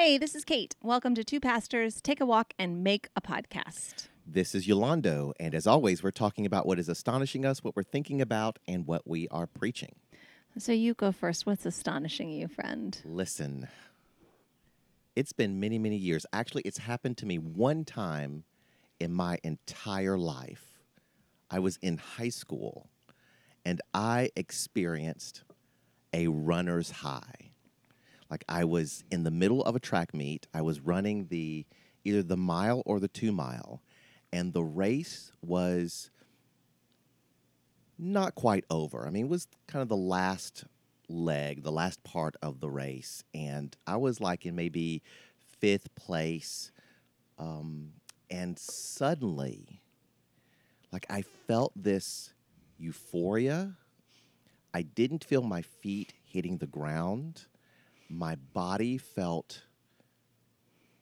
Hey, this is Kate. Welcome to Two Pastors Take a Walk and Make a Podcast. This is Yolanda, and as always, we're talking about what is astonishing us, what we're thinking about, and what we are preaching. So you go first. What's astonishing you, friend? Listen, it's been many, many years. Actually, it's happened to me one time in my entire life. I was in high school, and I experienced a runner's high. Like I was in the middle of a track meet. I was running the either the mile or the two mile, and the race was not quite over. I mean, it was kind of the last leg, the last part of the race, and I was like in maybe fifth place, um, and suddenly, like I felt this euphoria. I didn't feel my feet hitting the ground. My body felt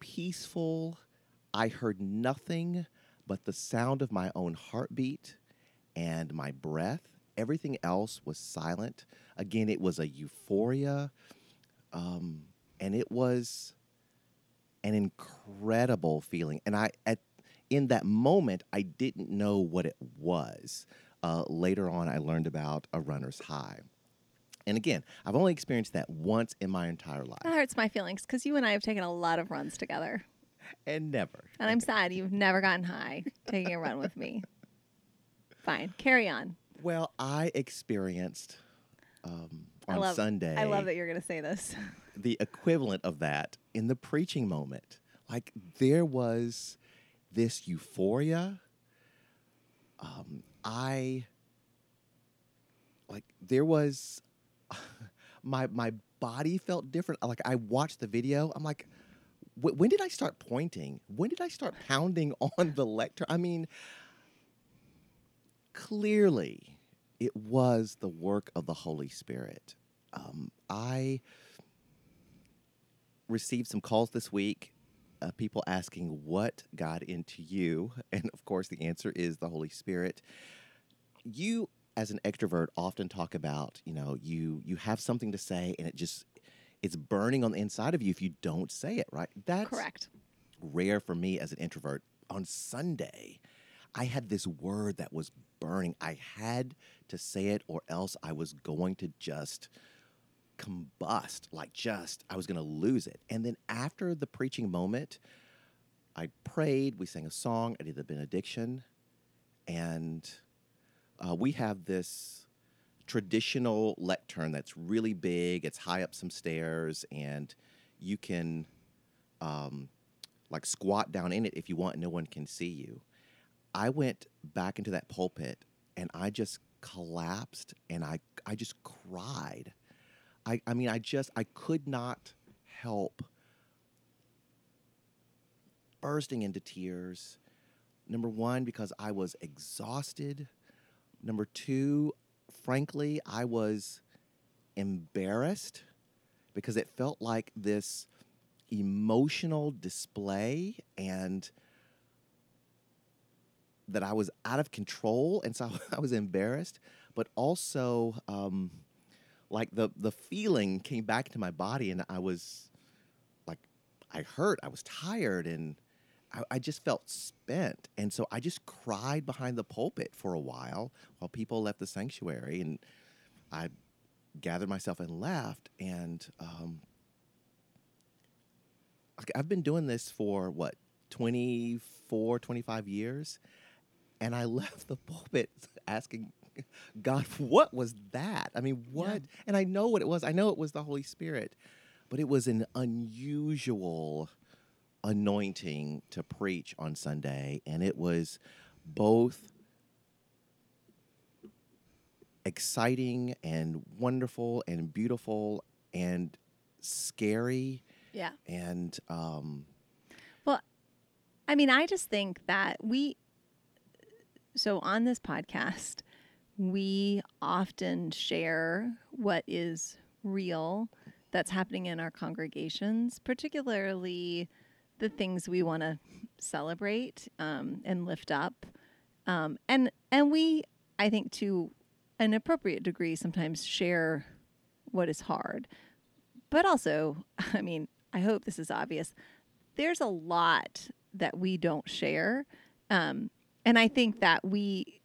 peaceful. I heard nothing but the sound of my own heartbeat and my breath. Everything else was silent. Again, it was a euphoria. Um, and it was an incredible feeling. And I, at, in that moment, I didn't know what it was. Uh, later on, I learned about a runner's high. And again, I've only experienced that once in my entire life. That hurts my feelings because you and I have taken a lot of runs together. And never. And I'm sad you've never gotten high taking a run with me. Fine, carry on. Well, I experienced um, on I love, Sunday I love that you're going to say this. the equivalent of that in the preaching moment. Like there was this euphoria. Um, I like there was my my body felt different. Like I watched the video, I'm like, "Wh- when did I start pointing? When did I start pounding on the lectern? I mean, clearly, it was the work of the Holy Spirit. Um, I received some calls this week. Uh, people asking what got into you, and of course, the answer is the Holy Spirit. You as an extrovert often talk about you know you you have something to say and it just it's burning on the inside of you if you don't say it right? That's Correct. rare for me as an introvert. On sunday i had this word that was burning. I had to say it or else i was going to just combust like just i was going to lose it. And then after the preaching moment i prayed we sang a song i did the benediction and uh, we have this traditional lectern that's really big. It's high up some stairs, and you can um, like squat down in it if you want. No one can see you. I went back into that pulpit, and I just collapsed, and I I just cried. I I mean I just I could not help bursting into tears. Number one, because I was exhausted. Number two, frankly, I was embarrassed because it felt like this emotional display and that I was out of control. And so I was embarrassed, but also um, like the, the feeling came back to my body and I was like, I hurt, I was tired and I, I just felt spent. And so I just cried behind the pulpit for a while while people left the sanctuary. And I gathered myself and left. And um, I've been doing this for what, 24, 25 years? And I left the pulpit asking God, what was that? I mean, what? Yeah. And I know what it was. I know it was the Holy Spirit, but it was an unusual anointing to preach on Sunday, and it was both exciting and wonderful and beautiful and scary Yeah. and um, Well, I mean, I just think that we, so on this podcast, we often share what is real that's happening in our congregations, particularly the things we want to celebrate um, and lift up. Um, and and we, I think, to an appropriate degree, sometimes share what is hard. But also, I mean, I hope this is obvious. There's a lot that we don't share. Um, and I think that we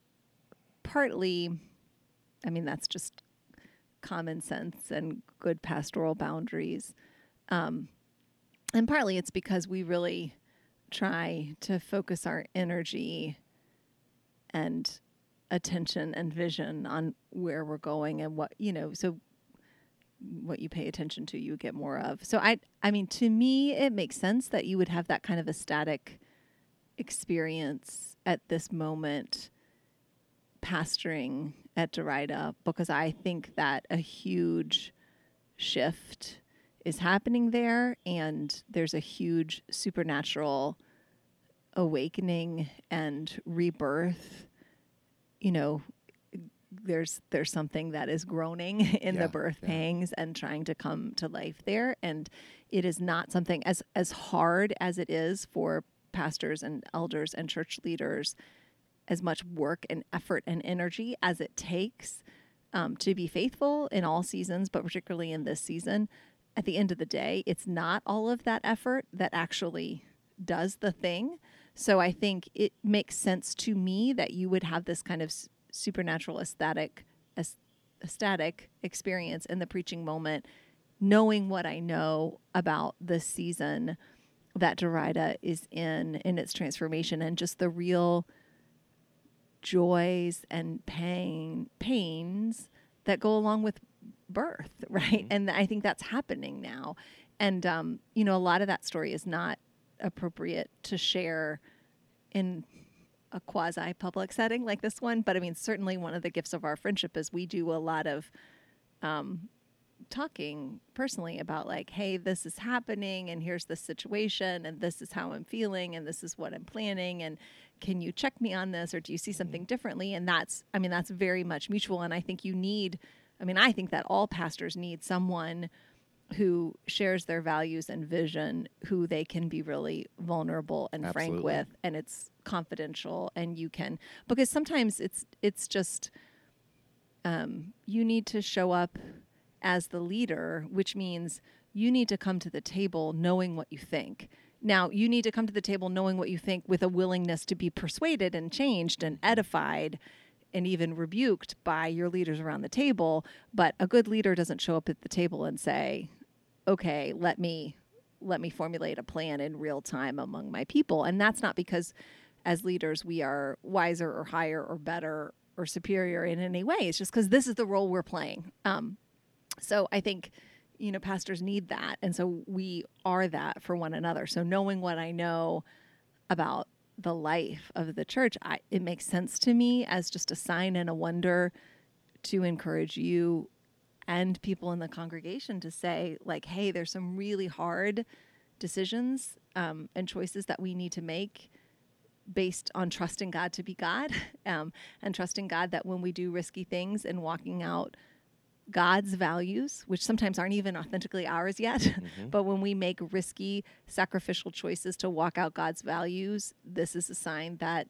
partly, I mean, that's just common sense and good pastoral boundaries. Um, and partly it's because we really try to focus our energy and attention and vision on where we're going and what, you know, so what you pay attention to you get more of. So I I mean to me it makes sense that you would have that kind of a static experience at this moment pastoring at Derita because I think that a huge shift is happening there and there's a huge supernatural awakening and rebirth you know there's there's something that is groaning in Yeah, the birth yeah. pangs and trying to come to life there and it is not something as as hard as it is for pastors and elders and church leaders as much work and effort and energy as it takes um, to be faithful in all seasons, but particularly in this season. At the end of the day, it's not all of that effort that actually does the thing. So I think it makes sense to me that you would have this kind of supernatural aesthetic, ecstatic experience in the preaching moment, knowing what I know about the season that Derita is in in its transformation and just the real joys and pain pains that go along with birth, right? And I think that's happening now. And um, you know, a lot of that story is not appropriate to share in a quasi public setting like this one. But I mean, certainly one of the gifts of our friendship is we do a lot of um, talking personally about like, hey, this is happening, and here's the situation, and this is how I'm feeling, and this is what I'm planning, and can you check me on this, or do you see something differently? And that's, I mean, that's very much mutual. And I think you need, I mean, I think that all pastors need someone who shares their values and vision, who they can be really vulnerable and frank with, and it's confidential, and you can because sometimes it's it's just um, you need to show up as the leader, which means you need to come to the table knowing what you think. Now, you need to come to the table knowing what you think with a willingness to be persuaded and changed and edified and even rebuked by your leaders around the table. But a good leader doesn't show up at the table and say, okay, let me let me formulate a plan in real time among my people. And that's not because as leaders we are wiser or higher or better or superior in any way. It's just because this is the role we're playing. Um, so I think, you know, pastors need that. And so we are that for one another. So knowing what I know about the life of the church, I, it makes sense to me as just a sign and a wonder to encourage you and people in the congregation to say, like, hey, there's some really hard decisions um, and choices that we need to make based on trusting God to be God um, and trusting God that when we do risky things and walking out God's values, which sometimes aren't even authentically ours yet, mm-hmm. but when we make risky sacrificial choices to walk out God's values, this is a sign that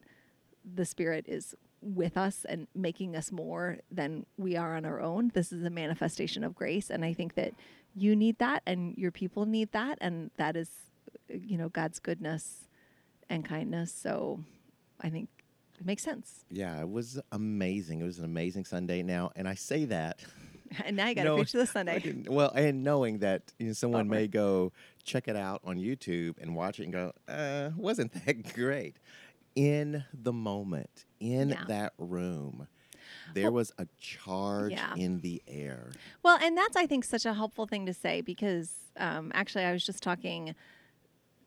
the Spirit is with us and making us more than we are on our own. This is a manifestation of grace. And I think that you need that and your people need that. And that is, you know, God's goodness and kindness. So I think it makes sense. Yeah, it was amazing. It was an amazing Sunday. Now, and I say that. And now you got to preach this Sunday. Well, and knowing that you know, someone may go check it out on YouTube and watch it and go, uh, wasn't that great? In the moment, in Yeah. that room, there was a charge Yeah. in the air. Well, and that's I think such a helpful thing to say because um, actually I was just talking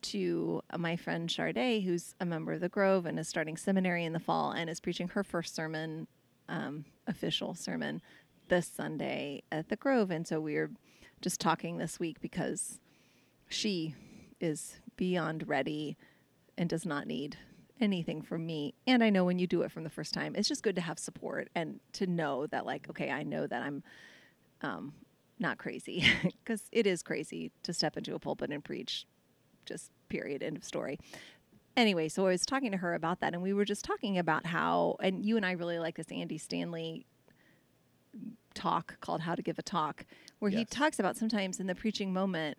to my friend Charday, who's a member of the Grove and is starting seminary in the fall and is preaching her first sermon, um, official sermon, this Sunday at the Grove, and so we were just talking this week because she is beyond ready and does not need anything from me. And I know when you do it from the first time, it's just good to have support and to know that, like, okay, I know that I'm um, not crazy because it is crazy to step into a pulpit and preach. Just period. End of story. Anyway, so I was talking to her about that, and we were just talking about how, and you and I really like this Andy Stanley talk called How to Give a Talk, where he talks about sometimes in the preaching moment,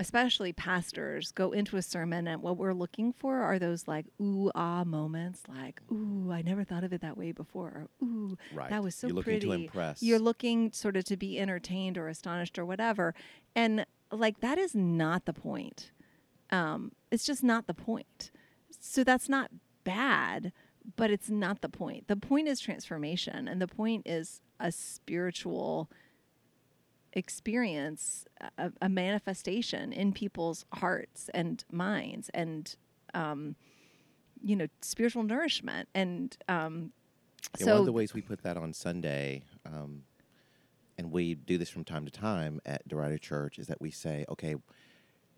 especially pastors, go into a sermon and what we're looking for are those like ooh ah moments, like ooh I never thought of it that way before, or ooh Right. that was so You're looking pretty. to impress. You're looking sort of to be entertained or astonished or whatever, and like that is not the point. Um, it's just not the point. So that's not bad, but it's not the point. The point is transformation, and the point is a spiritual experience, a, a manifestation in people's hearts and minds, and um, you know, spiritual nourishment. And um, Yeah, so one of the ways we put that on Sunday, um, and we do this from time to time at Derita Church, is that we say, okay,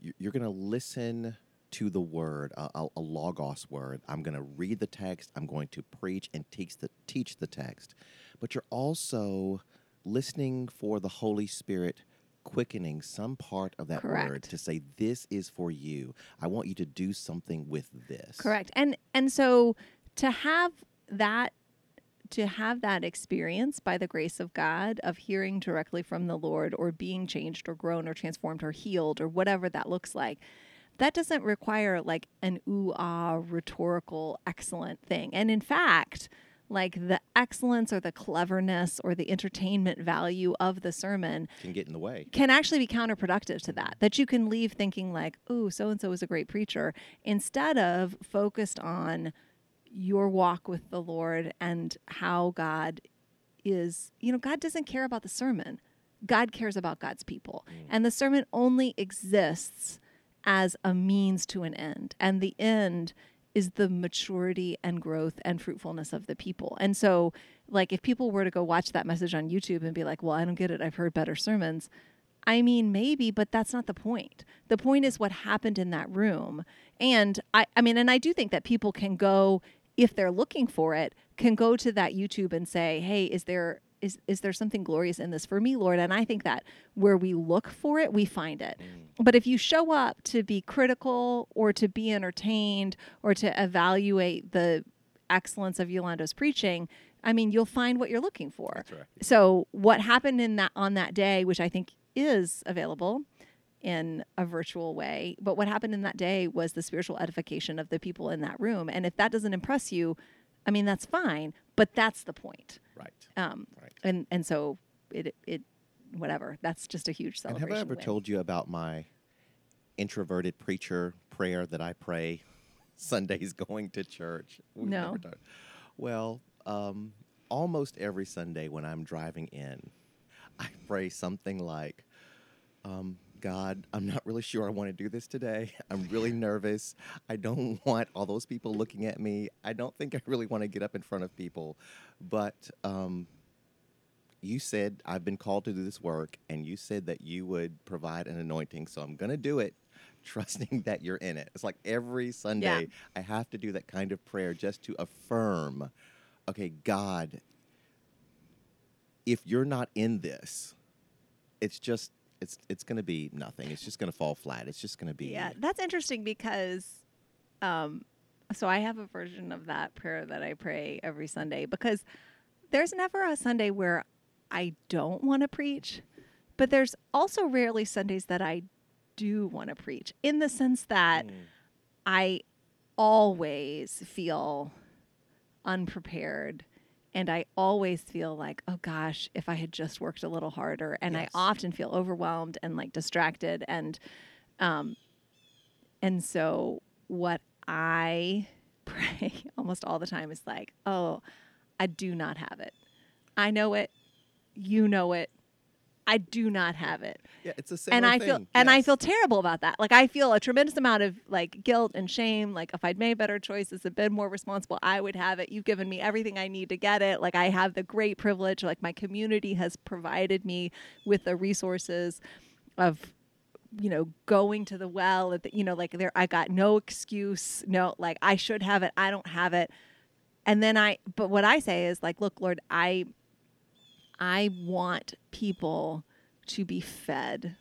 you- you're going to listen to the word, a, a, logos word. I'm going to read the text. I'm going to preach and teach the teach the text, but you're also listening for the Holy Spirit quickening some part of that word to say this is for you i want you to do something with this Correct. And and so to have that to have that experience by the grace of God of hearing directly from the Lord or being changed or grown or transformed or healed or whatever that looks like. That doesn't require like an ooh ah rhetorical excellent thing. And in fact, like the excellence or the cleverness or the entertainment value of the sermon can get in the way can actually be counterproductive to that. That you can leave thinking like, "Oh, so and so is a great preacher," instead of focused on your walk with the Lord and how God is. You know, God doesn't care about the sermon. God cares about God's people, and the sermon only exists as a means to an end, and the end is the maturity and growth and fruitfulness of the people. And so, like, if people were to go watch that message on YouTube and be like, well, I don't get it, I've heard better sermons. I mean, maybe, but that's not the point. The point is what happened in that room. And I, I mean, and I do think that people can go, if they're looking for it, can go to that YouTube and say, hey, is there is is there something glorious in this for me, Lord? And I think that where we look for it, we find it. Mm. But if you show up to be critical or to be entertained or to evaluate the excellence of Yolanda's preaching, I mean, you'll find what you're looking for. That's right. So what happened in that on that day, which I think is available in a virtual way, but what happened in that day was the spiritual edification of the people in that room. And if that doesn't impress you, I mean, that's fine, but that's the point. right Um, Right. and and so it it whatever. That's just a huge celebration. And have I ever win. told you about my introverted preacher prayer that I pray Sundays going to church? We've No. never done- Well, um, almost every Sunday when I'm driving in, I pray something like, um, God, I'm not really sure I want to do this today. I'm really nervous. I don't want all those people looking at me. I don't think I really want to get up in front of people. But um, you said I've been called to do this work, and you said that you would provide an anointing, so I'm going to do it, trusting that you're in it. It's like every Sunday I have to do that kind of prayer just to affirm, okay, God, if you're not in this, it's just it's it's going to be nothing. It's just going to fall flat. It's just going to be Yeah, that's interesting because, um, so I have a version of that prayer that I pray every Sunday because there's never a Sunday where I don't want to preach, but there's also rarely Sundays that I do want to preach in the sense that Mm. I always feel unprepared. And I always feel like, oh gosh, if I had just worked a little harder. And Yes. I often feel overwhelmed and like distracted. And um, and so what I pray almost all the time is like, oh, I do not have it. I know it. You know it. I do not have it Yeah, it's a similar and I thing. feel and I feel terrible about that. Like I feel a tremendous amount of like guilt and shame. Like if I'd made better choices, a bit more responsible, I would have it. You've given me everything I need to get it. Like I have the great privilege. Like my community has provided me with the resources of you know going to the well at the, you know like there I got no excuse no like I should have it I don't have it and then I but what I say is like look Lord I I want people to be fed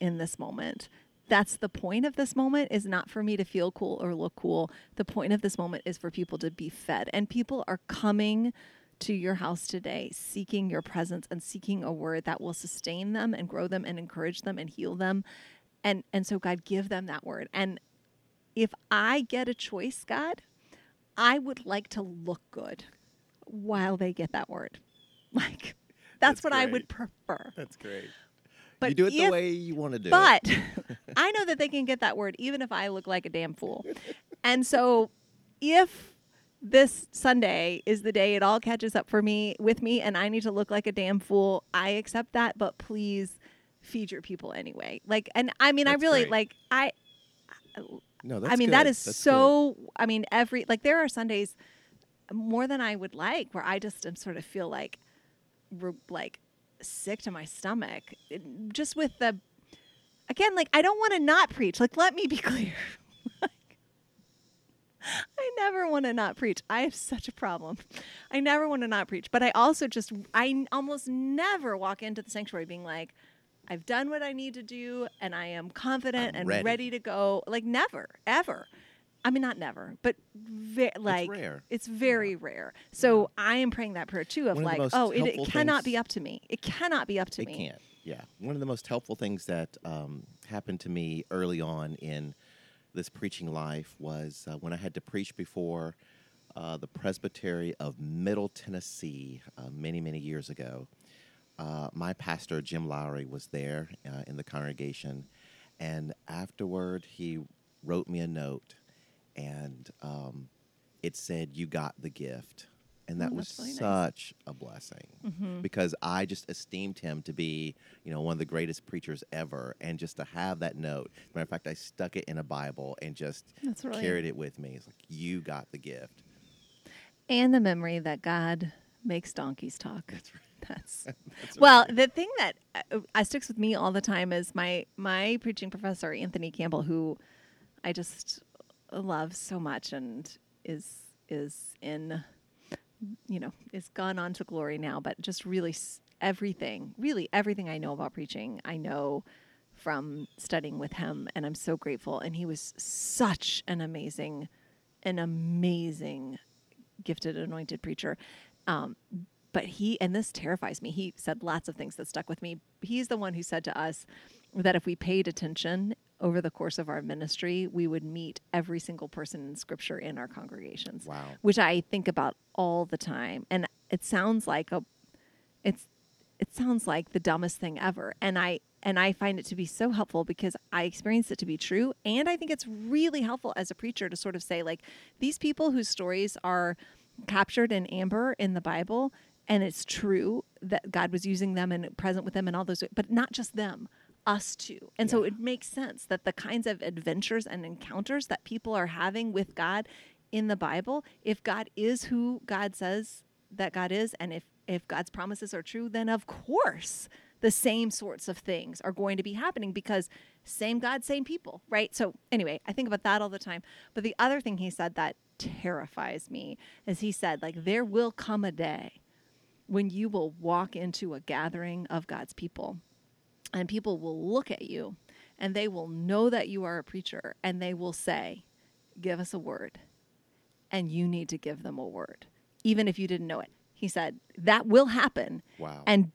in this moment. That's the point of this moment is not for me to feel cool or look cool. The point of this moment is for people to be fed. And people are coming to your house today seeking your presence and seeking a word that will sustain them and grow them and encourage them and heal them. And and so God give them that word. And if I get a choice, God, I would like to look good while they get that word. Like that's, That's what I would prefer. That's great. But you do it the way you want to do it. But I know that they can get that word even if I look like a damn fool. And so if this Sunday is the day it all catches up for me with me and I need to look like a damn fool, I accept that, but please feed your people anyway. Like and I mean That's I really great. like I no, that's I mean good. is That's so I mean every like there are Sundays more than I would like where I just am sort of feel like like sick to my stomach just with the again like I don't want to not preach like let me be clear Like, I never want to not preach I have such a problem I never want to not preach but I also just i almost never walk into the sanctuary being like I've done what I need to do and I am confident I'm and ready. ready. to go like never ever I mean not never but ve- like rare. it's very rare so I am praying that prayer too of One like most oh it, it cannot be up to me it cannot be up to it me It can't. Yeah. One of the most helpful things that um, happened to me early on in this preaching life was uh, when I had to preach before uh, the Presbytery of Middle Tennessee uh, many, many years ago. Uh, my pastor, Jim Lowry, was there uh, in the congregation. And afterward, he wrote me a note and um, it said, You got the gift. And that Oh, was really nice. such a blessing Mhm. because I just esteemed him to be, you know, one of the greatest preachers ever. And just to have that note, matter of fact, I stuck it in a Bible and just really carried it with me. It's like, you got the gift. and the memory that God makes donkeys talk That's right. that's That's Well, right. the thing that uh, uh, sticks with me all the time is my my preaching professor Anthony Campbell, who I just love so much, and is is in, you know, is gone on to glory now. But just really everything, really everything I know about preaching, I know from studying with him, and I'm so grateful. And he was such an amazing, an amazing, gifted, anointed preacher. Um, but he and this terrifies me he said lots of things that stuck with me he's the one who said to us that if we paid attention over the course of our ministry we would meet every single person in scripture in our congregations Wow. which i think about all the time. And it sounds like a it's it sounds like the dumbest thing ever. And i and i find it to be so helpful because i experienced it to be true. And i think it's really helpful as a preacher to sort of say like these people whose stories are captured in amber in the bible and it's true that god was using them and present with them and all those but not just them us too and so it makes sense that the kinds of adventures and encounters that people are having with god in the bible if god is who god says that God is and if if God's promises are true then of course the same sorts of things are going to be happening because same God same people right? So anyway I think about that all the time. But the other thing he said that terrifies me is he said like there will come a day when you will walk into a gathering of God's people and people will look at you and they will know that you are a preacher and they will say give us a word and you need to give them a word, even if you didn't know it. He said, that will happen. Wow. And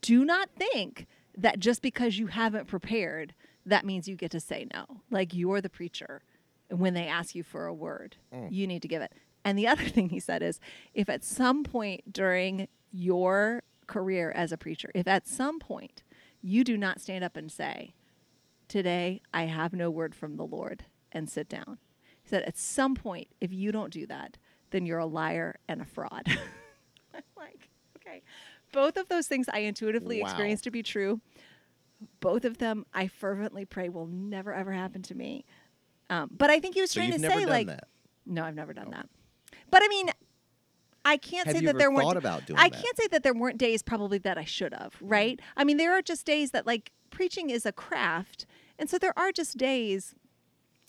do not think that just because you haven't prepared, that means you get to say no. Like you're the preacher. And when they ask you for a word, mm. you need to give it. And the other thing he said is if at some point during your career as a preacher, if at some point you do not stand up and say, Today I have no word from the Lord, and sit down. He said, At some point, if you don't do that, then you're a liar and a fraud. I'm like, okay. Both of those things I intuitively Wow. experience to be true. Both of them I fervently pray will never ever happen to me. Um, but I think he was so trying to say like, that. no, I've never done Oh. that. But I mean, I can't Have say that there weren't. about doing I that? can't say that there weren't days probably that I should have. Mm. Right? I mean, there are just days that like preaching is a craft, and so there are just days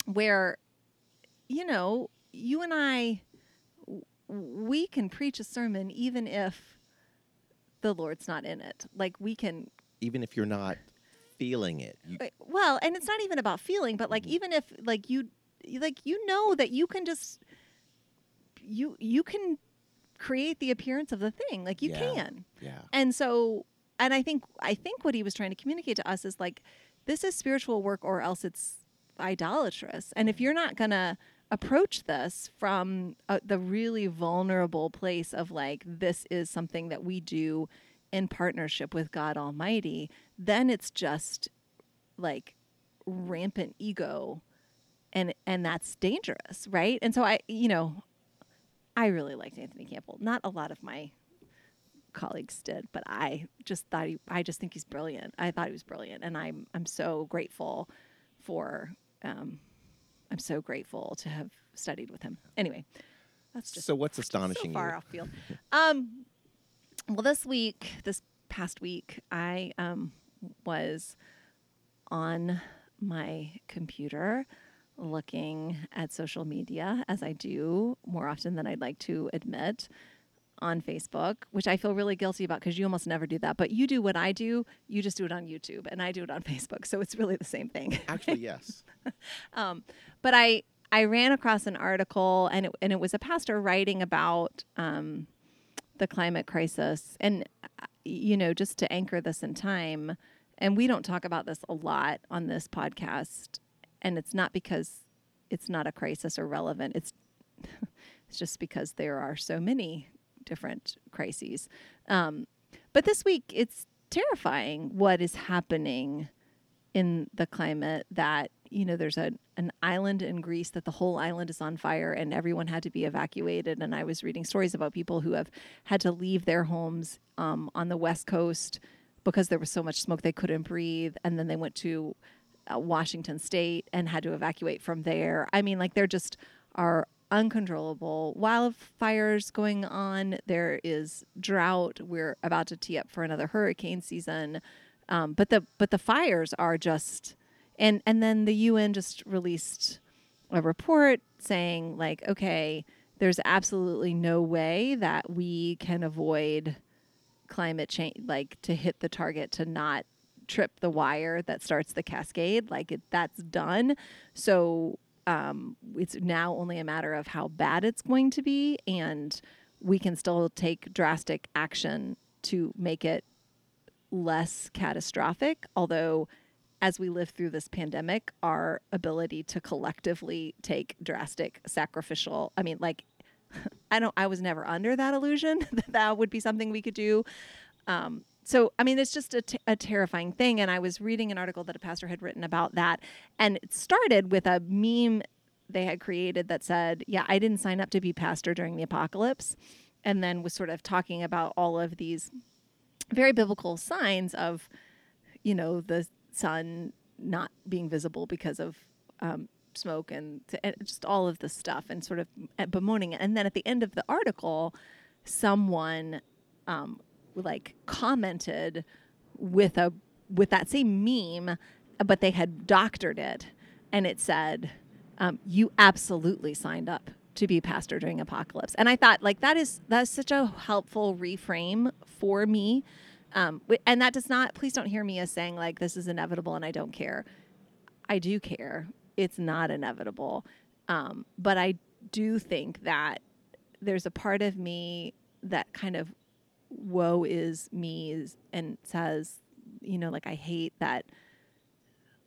where, you know, you and I, we can preach a sermon even if the Lord's not in it. Like we can Even if you're not feeling it, you, well and it's not even about feeling but like mm-hmm. even if like you like you know that you can just you you can create the appearance of the thing like you Yeah. can yeah. and so and i think i think what he was trying to communicate to us is like this is spiritual work or else it's idolatrous. And if you're not going to approach this from uh, the really vulnerable place of like, this is something that we do in partnership with God Almighty, then it's just like rampant ego and and that's dangerous, right? And so I, you know, I really liked Anthony Campbell. Not a lot of my colleagues did, but I just thought he I just think he's brilliant. I thought he was brilliant and I'm I'm so grateful for um I'm so grateful to have studied with him. Anyway, that's just so what's astonishing so far you? off field. Um well this week, this past week, I um was on my computer looking at social media as I do more often than I'd like to admit on Facebook, which I feel really guilty about because you almost never do that. But you do what I do, you just do it on YouTube, and I do it on Facebook. So it's really the same thing. Actually, yes. um, but I I ran across an article, and it, and it was a pastor writing about um, the climate crisis, and uh, you know, just to anchor this in time. And we don't talk about this a lot on this podcast, and it's not because it's not a crisis or relevant. It's it's just because there are so many different crises. Um, but this week, it's terrifying what is happening in the climate that you know there's a an island in Greece that the whole island is on fire and everyone had to be evacuated and I was reading stories about people who have had to leave their homes um, on the west coast because there was so much smoke they couldn't breathe and then they went to Washington state and had to evacuate from there. I mean like there just are uncontrollable wildfires going on. There is drought. We're about to tee up for another hurricane season. Um, but the but the fires are just and and then the UN just released a report saying like okay there's absolutely no way that we can avoid climate change like to hit the target to not trip the wire that starts the cascade like it, that's done so um, it's now only a matter of how bad it's going to be and we can still take drastic action to make it less catastrophic, although as we live through this pandemic, our ability to collectively take drastic sacrificial, I mean, like, I don't, I was never under that illusion that that would be something we could do. Um, so, I mean, it's just a, t- a terrifying thing. And I was reading an article that a pastor had written about that. And it started with a meme they had created that said, Yeah, I didn't sign up to be pastor during the apocalypse. And then was sort of talking about all of these very biblical signs of, you know, the sun not being visible because of um, smoke and, and, just all of the stuff and sort of bemoaning it. And then at the end of the article, someone um, like commented with a with that same meme, but they had doctored it, and it said, um, "You absolutely signed up to be pastor during apocalypse. And I thought like that is that's such a helpful reframe for me. Um, and that does not please don't hear me as saying like this is inevitable and I don't care. I do care. It's not inevitable. Um, but I do think that there's a part of me that kind of woe is me and says, you know, like I hate that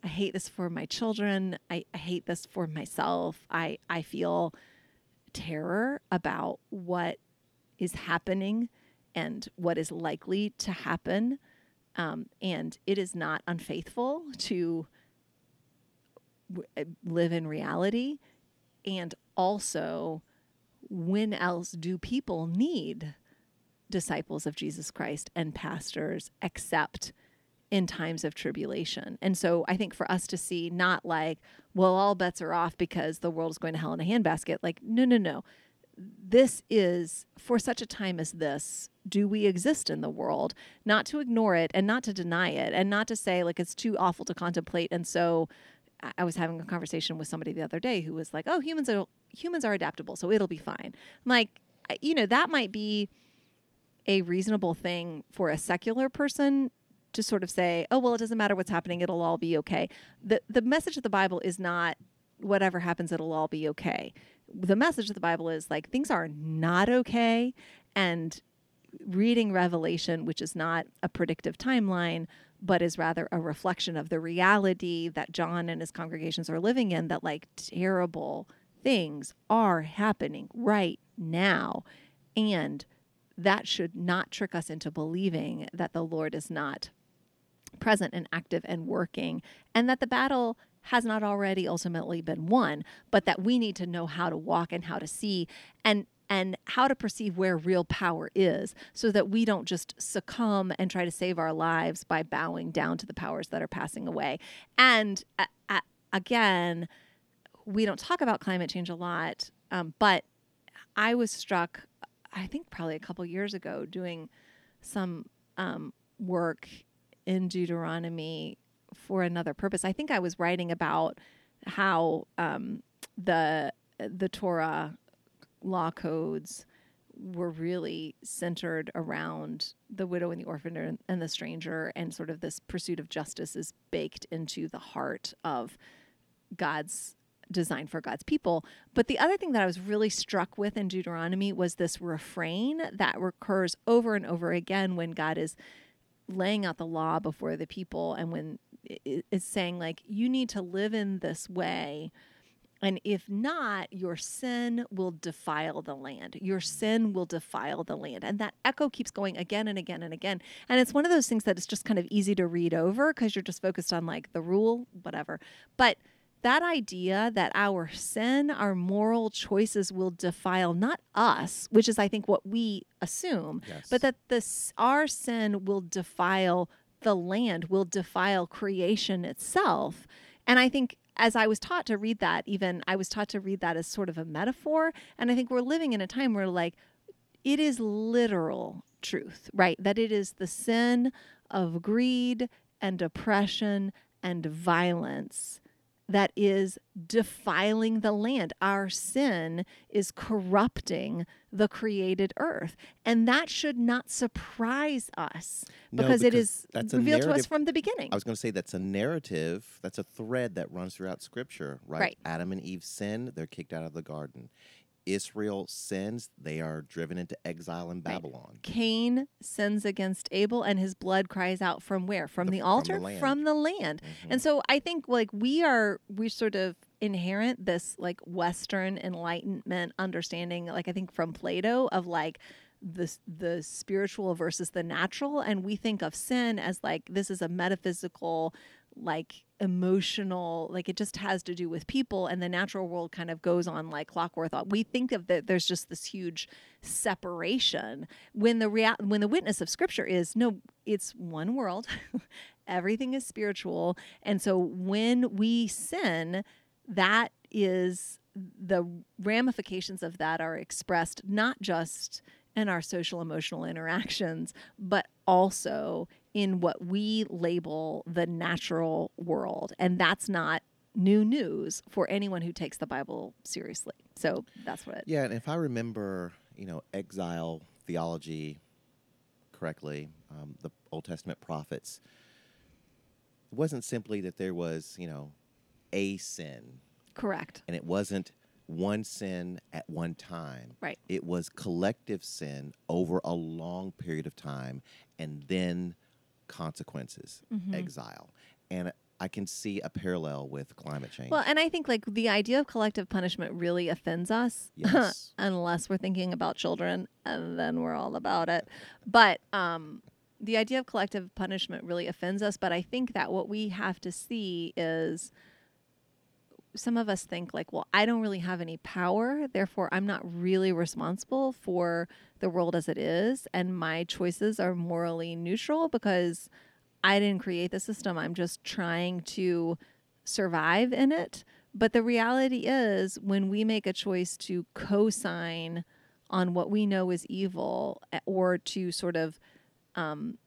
I hate this for my children. I, I hate this for myself. I, I feel terror about what is happening and what is likely to happen. Um, and it is not unfaithful to w- uh, live in reality. And also, when else do people need disciples of Jesus Christ and pastors except in times of tribulation. And so I think for us to see not like, well, all bets are off because the world is going to hell in a handbasket. Like, no, no, no. This is for such a time as this, do we exist in the world? Not to ignore it and not to deny it and not to say like it's too awful to contemplate. And so I was having a conversation with somebody the other day who was like, "Oh, humans are humans are adaptable, so it'll be fine." I'm like, you know, that might be a reasonable thing for a secular person to sort of say, "Oh, well, it doesn't matter what's happening; it'll all be okay." the The message of the Bible is not whatever happens, it'll all be okay. The message of the Bible is like things are not okay, and reading Revelation, which is not a predictive timeline, but is rather a reflection of the reality that John and his congregations are living in that like terrible things are happening right now. And that should not trick us into believing that the Lord is not present and active and working, and that the battle has not already ultimately been won, but that we need to know how to walk and how to see and and how to perceive where real power is so that we don't just succumb and try to save our lives by bowing down to the powers that are passing away. And uh, uh, again, we don't talk about climate change a lot, um, but I was struck, I think probably a couple years ago, doing some um, work in Deuteronomy for another purpose. I think I was writing about how um, the the Torah law codes were really centered around the widow and the orphan and the stranger, and sort of this pursuit of justice is baked into the heart of God's design for God's people. But the other thing that I was really struck with in Deuteronomy was this refrain that recurs over and over again when God is laying out the law before the people and when it's saying like you need to live in this way and if not, your sin will defile the land. Your sin will defile the land. And that echo keeps going again and again and again. And it's one of those things that is just kind of easy to read over because you're just focused on like the rule, whatever. But that idea that our sin, our moral choices will defile not us, which is I think what we assume, yes. but that this our sin will defile the land, will defile creation itself. And I think as I was taught to read that, even I was taught to read that as sort of a metaphor. And I think we're living in a time where, like, it is literal truth, right? That it is the sin of greed and oppression and violence that is defiling the land. Our sin is corrupting the created earth. And that should not surprise us no, because, it is revealed to us from the beginning. I was going to say that's a narrative, that's a thread that runs throughout Scripture, right? right? Adam and Eve sin, they're kicked out of the garden. Israel sins, they are driven into exile in Babylon. Right. Cain sins against Abel, and his blood cries out from where? From the, the altar? From the land. From the land. Mm-hmm. And so I think like we are, we sort of inherent this like Western Enlightenment understanding, like I think from Plato of like, the the spiritual versus the natural and we think of sin as like this is a metaphysical like emotional like it just has to do with people and the natural world kind of goes on like clockwork thought. we think of that there's just this huge separation when the real when the witness of scripture is no it's one world everything is spiritual and so when we sin that is the ramifications of that are expressed not just in our social emotional interactions but also in what we label the natural world. And that's not new news for anyone who takes the Bible seriously. So that's what. Yeah, and if I remember, you know, exile theology correctly, um, the Old Testament prophets, it wasn't simply that there was, you know, a sin. Correct. And it wasn't one sin at one time. Right. It was collective sin over a long period of time and then consequences, mm-hmm. exile. And I can see a parallel with climate change. Well, and I think like the idea of collective punishment really offends us yes. unless we're thinking about children and then we're all about it. But um the idea of collective punishment really offends us, but I think that what we have to see is some of us think like, well, I don't really have any power, therefore I'm not really responsible for the world as it is, and my choices are morally neutral because I didn't create the system. I'm just trying to survive in it. But the reality is, when we make a choice to co sign on what we know is evil eh, or to sort of um,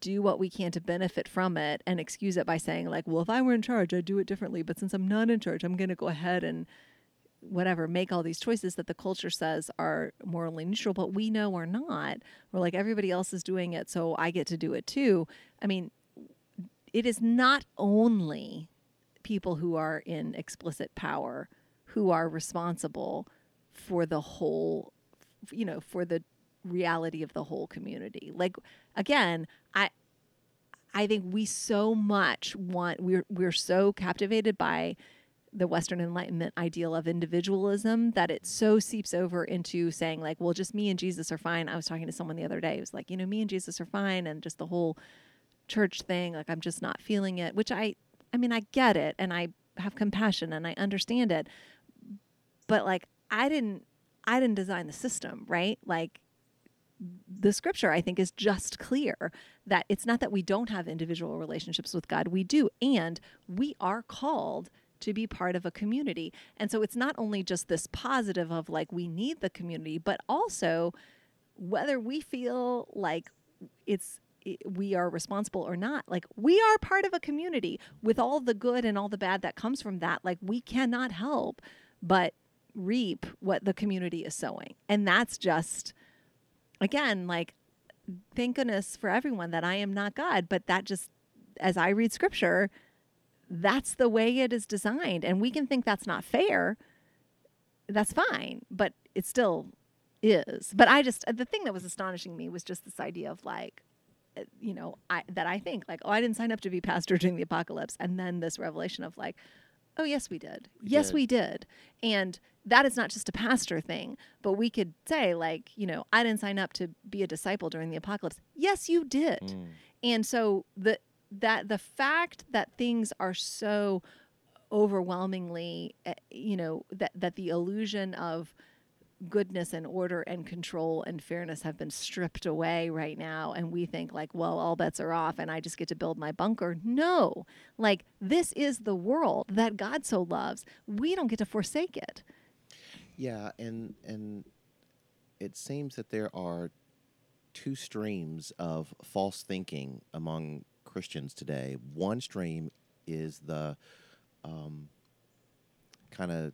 do what we can to benefit from it and excuse it by saying, like, well, if I were in charge, I'd do it differently. But since I'm not in charge, I'm going to go ahead and whatever, make all these choices that the culture says are morally neutral, but we know are not. We're like, everybody else is doing it, so I get to do it too. I mean, it is not only people who are in explicit power who are responsible for the whole, you know, for the reality of the whole community. Like, again, I, I think we so much want we're we're so captivated by the Western Enlightenment ideal of individualism that it so seeps over into saying like, well, just me and Jesus are fine. I was talking to someone the other day. It was like, you know, me and Jesus are fine, and just the whole church thing. Like, I'm just not feeling it. Which I, I mean, I get it, and I have compassion, and I understand it. But like, I didn't, I didn't design the system, right? Like, the scripture i think is just clear that it's not that we don't have individual relationships with god we do and we are called to be part of a community. And so it's not only just this positive of like we need the community but also whether we feel like it's we are responsible or not like we are part of a community with all the good and all the bad that comes from that like we cannot help but reap what the community is sowing. And that's just again, like, thank goodness for everyone that I am not God, but that just, as I read scripture, that's the way it is designed. And we can think that's not fair. That's fine, but it still is. But I just, the thing that was astonishing me was just this idea of like, uh, you know, I, that I think like, oh, I didn't sign up to be pastor during the apocalypse. And then this revelation of like, oh, yes, we did. We yes, did. we did. And that is not just a pastor thing, but we could say, like, you know, I didn't sign up to be a disciple during the apocalypse. Yes, you did. Mm. And so the that the fact that things are so overwhelmingly, eh, you know, that that the illusion of goodness and order and control and fairness have been stripped away right now and we think like well all bets are off and i just get to build my bunker no like this is the world that god so loves we don't get to forsake it Yeah, and and it seems that there are two streams of false thinking among Christians today. One stream is the um, kind of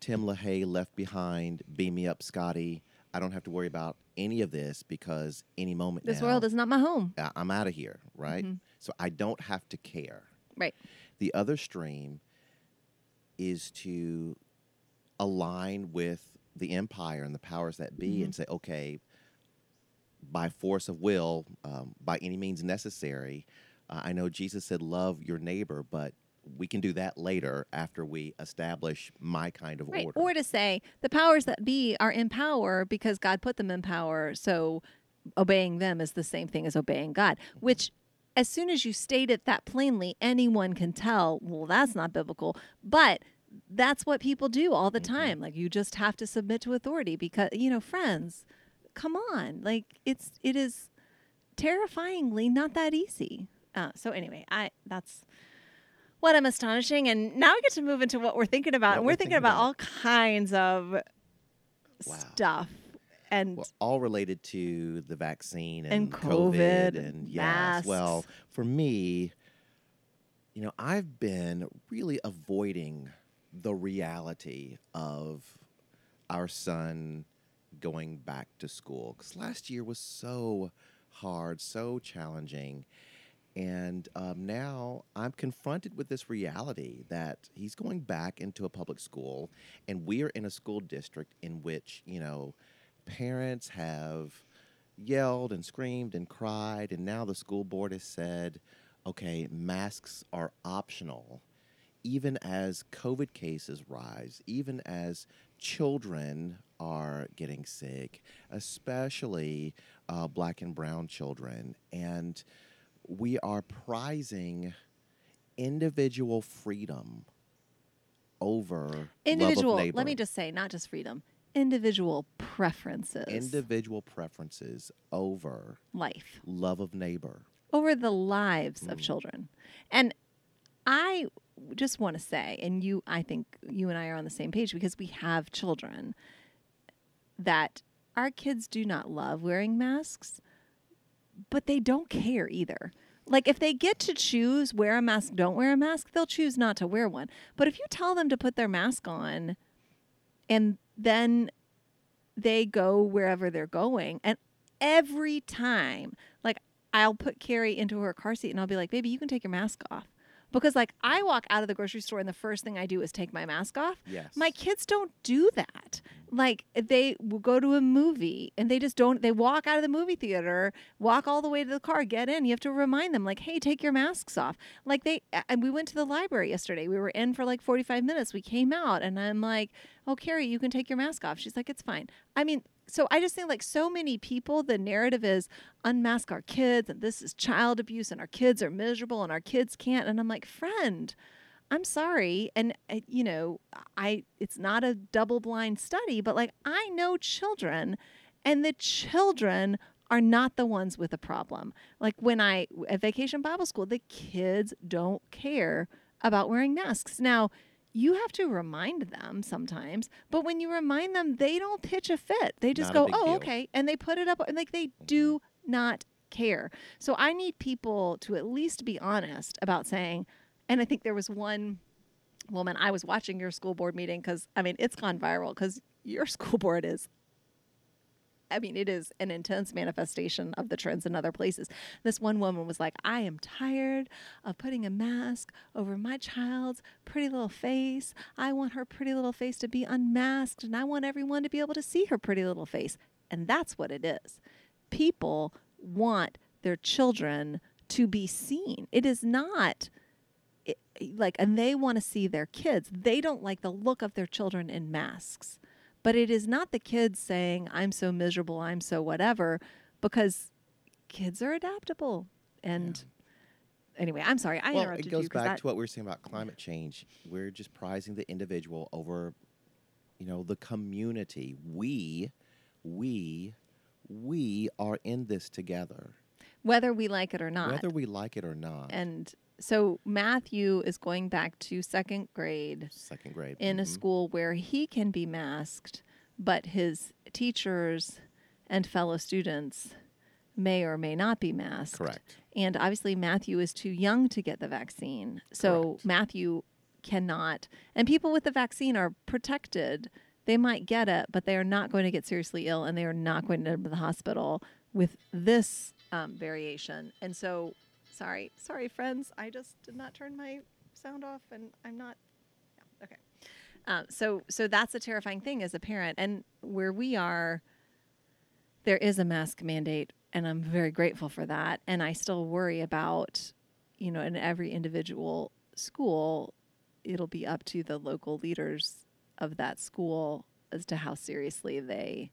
Tim LaHaye left behind, beam me up, Scotty. I don't have to worry about any of this because any moment now. this now, world is not my home I- I'm out of here, right? Mhm. So I don't have to care. right The other stream is to align with the empire and the powers that be Mhm. and say, okay, by force of will, um, by any means necessary. Uh, I know Jesus said, love your neighbor, but we can do that later after we establish my kind of right order. or to say the powers that be are in power because god put them in power so obeying them is the same thing as obeying god which as soon as you state it that plainly anyone can tell well that's not biblical but that's what people do all the Mhm. time like you just have to submit to authority because you know friends come on like it's it is terrifyingly not that easy uh, so anyway i that's what i'm astonishing and now we get to move into what we're thinking about What and we're we're thinking thinking about about. all kinds of Wow. stuff and Well, all related to the vaccine and, And COVID and and yes. masks. Well, for me, you know, I've been really avoiding the reality of our son going back to school because last year was so hard, so challenging. And um, now I'm confronted with this reality that he's going back into a public school, and we are in a school district in which, you know, parents have yelled and screamed and cried, and now the school board has said, okay, masks are optional. Even as COVID cases rise, even as children are getting sick, especially uh, black and brown children. And we are prizing individual freedom over love of individual let me just say not just freedom individual preferences individual preferences over life love of neighbor. over the lives of Mm. children. And I just want to say, and you, I think you and I are on the same page because we have children, that our kids do not love wearing masks, but they don't care either. Like if they get to choose wear a mask, don't wear a mask, they'll choose not to wear one. But if you tell them to put their mask on and then they go wherever they're going and every time like I'll put Carrie into her car seat and I'll be like, baby, you can take your mask off. Because like I walk out of the grocery store and the first thing I do is take my mask off. Yes. My kids don't do that. Like they will go to a movie and they just don't. They walk out of the movie theater, walk all the way to the car, get in. You have to remind them, like, "Hey, take your masks off." Like they and we went to the library yesterday. We were in for like forty five minutes. We came out and I'm like, "Oh, Carrie, you can take your mask off." She's like, "It's fine." I mean, so I just think like so many people, the narrative is unmask our kids and this is child abuse and our kids are miserable and our kids can't. And I'm like, friend. I'm sorry, and uh, you know, I it's not a double blind study, but like I know children, and the children are not the ones with a problem. Like when I at Vacation Bible School, the kids don't care about wearing masks. Now, you have to remind them sometimes, but when you remind them, they don't pitch a fit. They just Not go, "Oh, deal. okay," and they put it up, and like they do mm-hmm. not care. So I need people to at least be honest about saying, and I think there was one woman I was watching your school board meeting because I mean it's gone viral because your school board is. I mean, it is an intense manifestation of the trends in other places. This one woman was like, I am tired of putting a mask over my child's pretty little face. I want her pretty little face to be unmasked, and I want everyone to be able to see her pretty little face. And that's what it is. People want their children to be seen. It is not it, like and they want to see their kids they don't like the look of their children in masks but it is not the kids saying i'm so miserable i'm so whatever because kids are adaptable and anyway i'm sorry i well, interrupted it goes you back to what we were saying about climate change. We're just prizing the individual over, you know, the community. We, we, we are in this together, whether we like it or not whether we like it or not. and so matthew is going back to second grade Second grade in a mhm. school where he can be masked, but his teachers and fellow students may or may not be masked. Correct. And obviously, Matthew is too young to get the vaccine. So, Correct. Matthew cannot. And people with the vaccine are protected. They might get it, but they are not going to get seriously ill and they are not going to end up in the hospital with this um, variation. And so, sorry, sorry, friends. I just did not turn my sound off and I'm not. Okay. Um, so, so that's a terrifying thing as a parent. And where we are, there is a mask mandate and I'm very grateful for that. And I still worry about, you know, in every individual school, it'll be up to the local leaders of that school as to how seriously they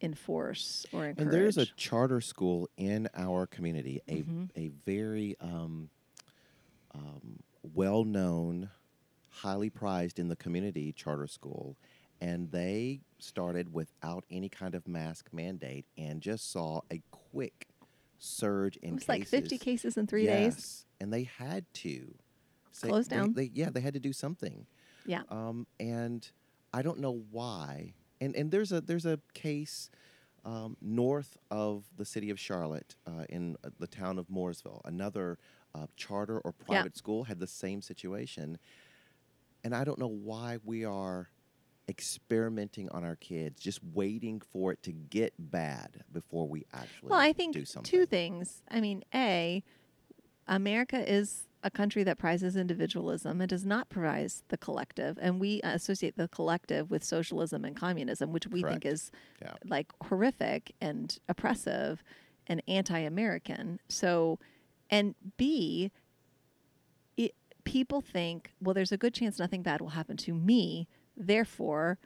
enforce or encourage. And there's a charter school in our community, a Mhm. a very um, um, well known, highly prized in the community charter school, and they started without any kind of mask mandate and just saw a quick surge in it was cases. like 50 cases in three days. Yes, and they had to say- Close they- down. They, yeah, they had to do something. Yeah. Um, and I don't know why. And and there's a there's a case um, north of the city of Charlotte uh, in uh, the town of Mooresville. Another uh, charter or private school had the same situation. And I don't know why we are experimenting on our kids, just waiting for it to get bad before we actually Well, I do think something. two things. I mean, A, America is a country that prizes individualism. and does not prize the collective. And we associate the collective with socialism and communism, which we think is Yeah. like horrific and oppressive and anti American. So, and B, it, people think, well, there's a good chance nothing bad will happen to me. Therefore,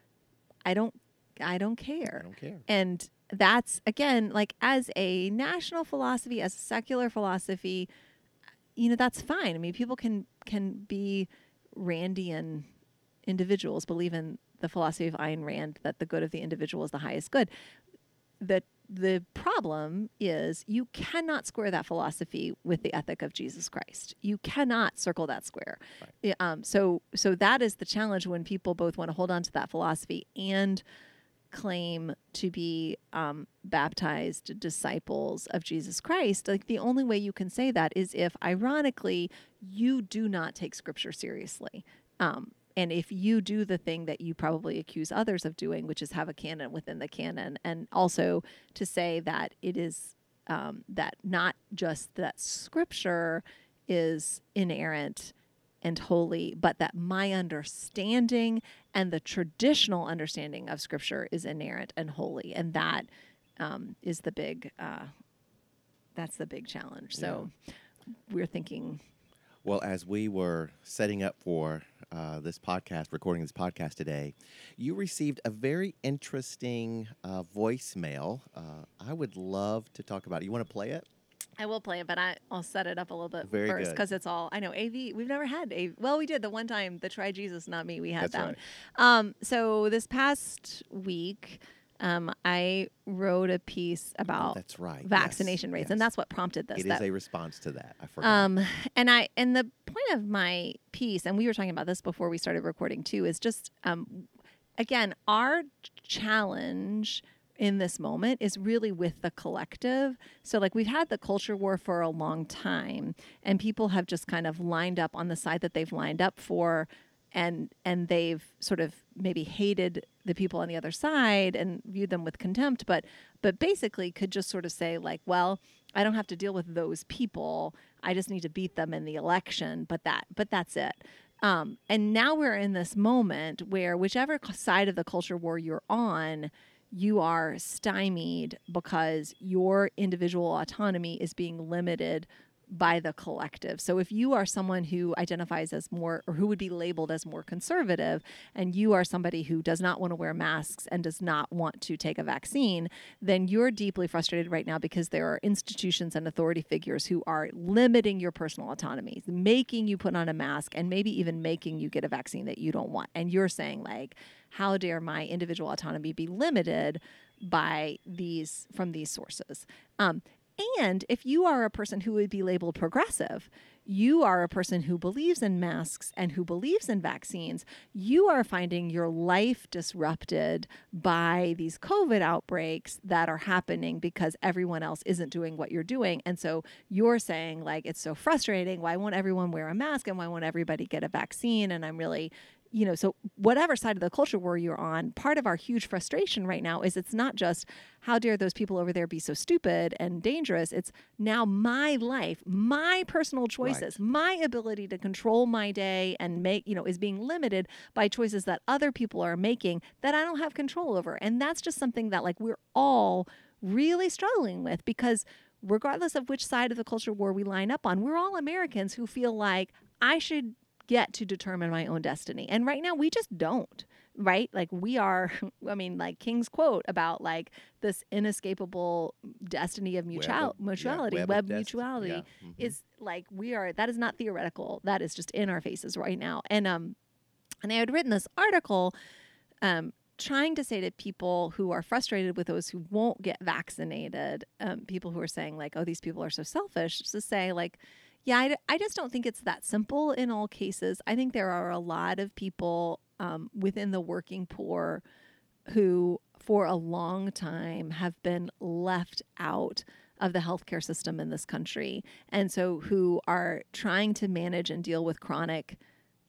I don't, I don't care. I don't care. And that's again like as a national philosophy, as a secular philosophy, you know, that's fine. I mean, people can can be Randian individuals, believe in the philosophy of Ayn Rand that the good of the individual is the highest good. That the problem is you cannot square that philosophy with the ethic of Jesus Christ. You cannot circle that square. Yeah, Um, so so that is the challenge when people both want to hold on to that philosophy and claim to be um, baptized disciples of Jesus Christ, like the only way you can say that is if, ironically, you do not take Scripture seriously. Um, and if you do the thing that you probably accuse others of doing, which is have a canon within the canon, and also to say that it is um, that not just that Scripture is inerrant and holy, but that my understanding and the traditional understanding of Scripture is inerrant and holy, and that um, is the big. Uh, that's the big challenge. So we're thinking. Well, as we were setting up for uh, this podcast, recording this podcast today, you received a very interesting uh, voicemail. Uh, I would love to talk about it. You want to play it? I will play it, but I, I'll set it up a little bit Very first because it's all I know. AV, we've never had AV. Well, we did the one time, the Try Jesus, not me. We had That's that. right. one. Um, so this past week, um, I wrote a piece about Oh, That's right. vaccination Yes, rates, and that's what prompted this. It is that- a response to that. I forgot. um, and I and the point of my piece, and we were talking about this before we started recording too, is just um, again our challenge in this moment is really with the collective. So like we've had the culture war for a long time, and people have just kind of lined up on the side that they've lined up for. And and they've sort of maybe hated the people on the other side and viewed them with contempt, but but basically could just sort of say like, well, I don't have to deal with those people. I just need to beat them in the election. But that, but that's it. Um, and now we're in this moment where whichever side of the culture war you're on, you are stymied because your individual autonomy is being limited by the collective. So if you are someone who identifies as more or who would be labeled as more conservative and you are somebody who does not want to wear masks and does not want to take a vaccine, then you're deeply frustrated right now because there are institutions and authority figures who are limiting your personal autonomy, making you put on a mask and maybe even making you get a vaccine that you don't want. And you're saying like how dare my individual autonomy be limited by these from these sources um, and if you are a person who would be labeled progressive, you are a person who believes in masks and who believes in vaccines, you are finding your life disrupted by these COVID outbreaks that are happening because everyone else isn't doing what you're doing. And so you're saying, like, it's so frustrating. Why won't everyone wear a mask and why won't everybody get a vaccine? And I'm really you know, so whatever side of the culture war you're on, part of our huge frustration right now is it's not just how dare those people over there be so stupid and dangerous. It's now my life, my personal choices, my ability to control my day and make, you know, is being limited by choices that other people are making that I don't have control over. And that's just something that like we're all really struggling with because regardless of which side of the culture war we line up on, we're all Americans who feel like I should get to determine my own destiny. And right now we just don't, right? Like we are I mean like King's quote about like this inescapable destiny of mutual Web of- yeah, mutuality, web of web mutuality yeah, mhm. is like we are that is not theoretical. That is just in our faces right now. And um and I had written this article um trying to say to people who are frustrated with those who won't get vaccinated, um, people who are saying like, "Oh, these people are so selfish," just to say like, yeah, I just don't think it's that simple in all cases. I think there are a lot of people um, within the working poor who, for a long time, have been left out of the healthcare system in this country. And so, who are trying to manage and deal with chronic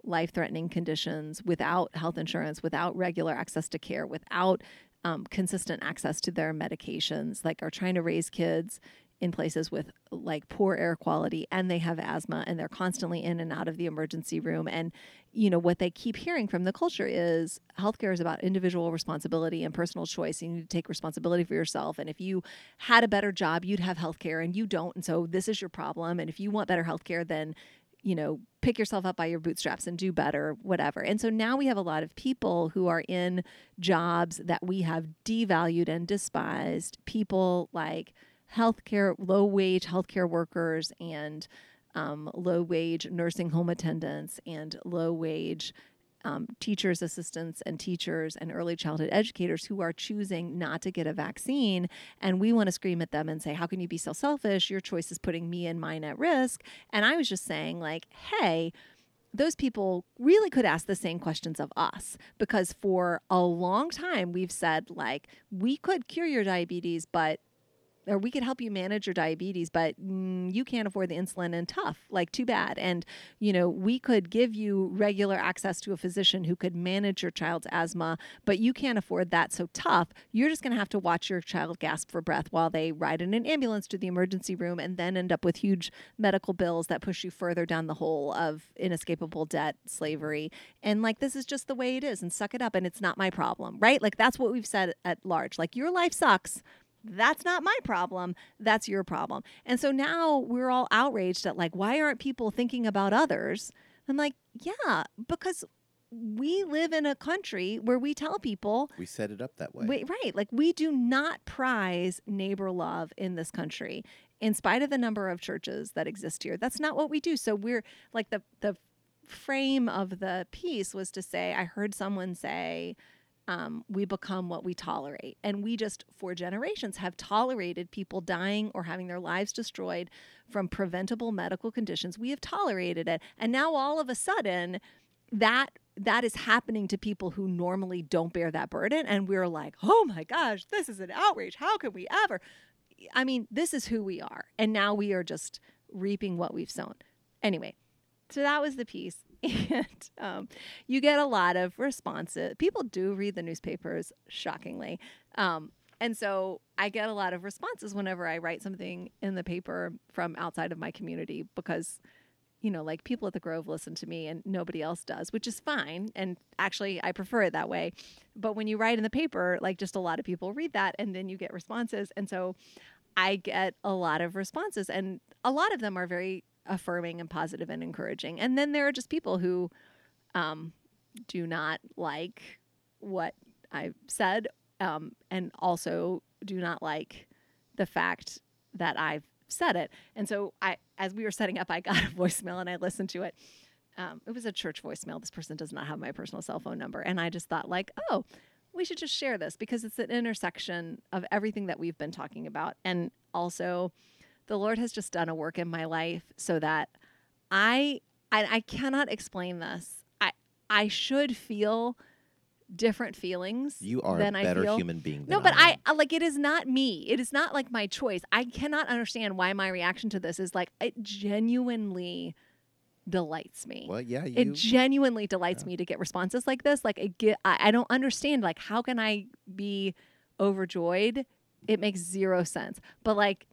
life threatening conditions without health insurance, without regular access to care, without um, consistent access to their medications, like are trying to raise kids in places with like poor air quality and they have asthma and they're constantly in and out of the emergency room and you know what they keep hearing from the culture is healthcare is about individual responsibility and personal choice you need to take responsibility for yourself and if you had a better job you'd have healthcare and you don't and so this is your problem and if you want better healthcare then you know, pick yourself up by your bootstraps and do better, whatever. And so now we have a lot of people who are in jobs that we have devalued and despised. People like healthcare, low wage healthcare workers and um, low wage nursing home attendants and low wage um, teachers, assistants, and teachers and early childhood educators who are choosing not to get a vaccine. And we want to scream at them and say, How can you be so selfish? Your choice is putting me and mine at risk. And I was just saying, like, hey, those people really could ask the same questions of us because for a long time we've said, like, we could cure your diabetes, but or we could help you manage your diabetes, but mm, you can't afford the insulin and tough, like too bad. And, you know, we could give you regular access to a physician who could manage your child's asthma, but you can't afford that. So tough, you're just going to have to watch your child gasp for breath while they ride in an ambulance to the emergency room and then end up with huge medical bills that push you further down the hole of inescapable debt, slavery. And like, this is just the way it is and suck it up. And it's not my problem, right? Like, that's what we've said at large. Like, your life sucks that's not my problem. That's your problem. And so now we're all outraged at like, why aren't people thinking about others? I'm like, yeah, because we live in a country where we tell people we set it up that way. Wait, right. Like we do not prize neighbor love in this country, in spite of the number of churches that exist here. That's not what we do. So we're like the the frame of the piece was to say, I heard someone say, um, we become what we tolerate. And we just, for generations, have tolerated people dying or having their lives destroyed from preventable medical conditions. We have tolerated it. And now all of a sudden, that that is happening to people who normally don't bear that burden and we're like oh my gosh this is an outrage how can we ever i mean this is who we are and now we are just reaping what we've sown anyway so that was the piece and um, you get a lot of responses. People do read the newspapers, shockingly. Um, and so I get a lot of responses whenever I write something in the paper from outside of my community because, you know, like people at the Grove listen to me and nobody else does, which is fine. And actually, I prefer it that way. But when you write in the paper, like just a lot of people read that and then you get responses. And so I get a lot of responses, and a lot of them are very affirming and positive and encouraging. And then there are just people who um, do not like what I've said um, and also do not like the fact that I've said it. And so I, as we were setting up, I got a voicemail and I listened to it. Um, it was a church voicemail. This person does not have my personal cell phone number. And I just thought like, oh, we should just share this because it's an intersection of everything that we've been talking about. And also the Lord has just done a work in my life so that I I, I cannot explain this. I I should feel different feelings. You are than a better I feel. human being. No, but I, I uh, like it is not me. It is not like my choice. I cannot understand why my reaction to this is like it genuinely delights me. Well, yeah, you. it genuinely delights yeah. me to get responses like this. Like it get, I, I don't understand. Like how can I be overjoyed? It makes zero sense. But like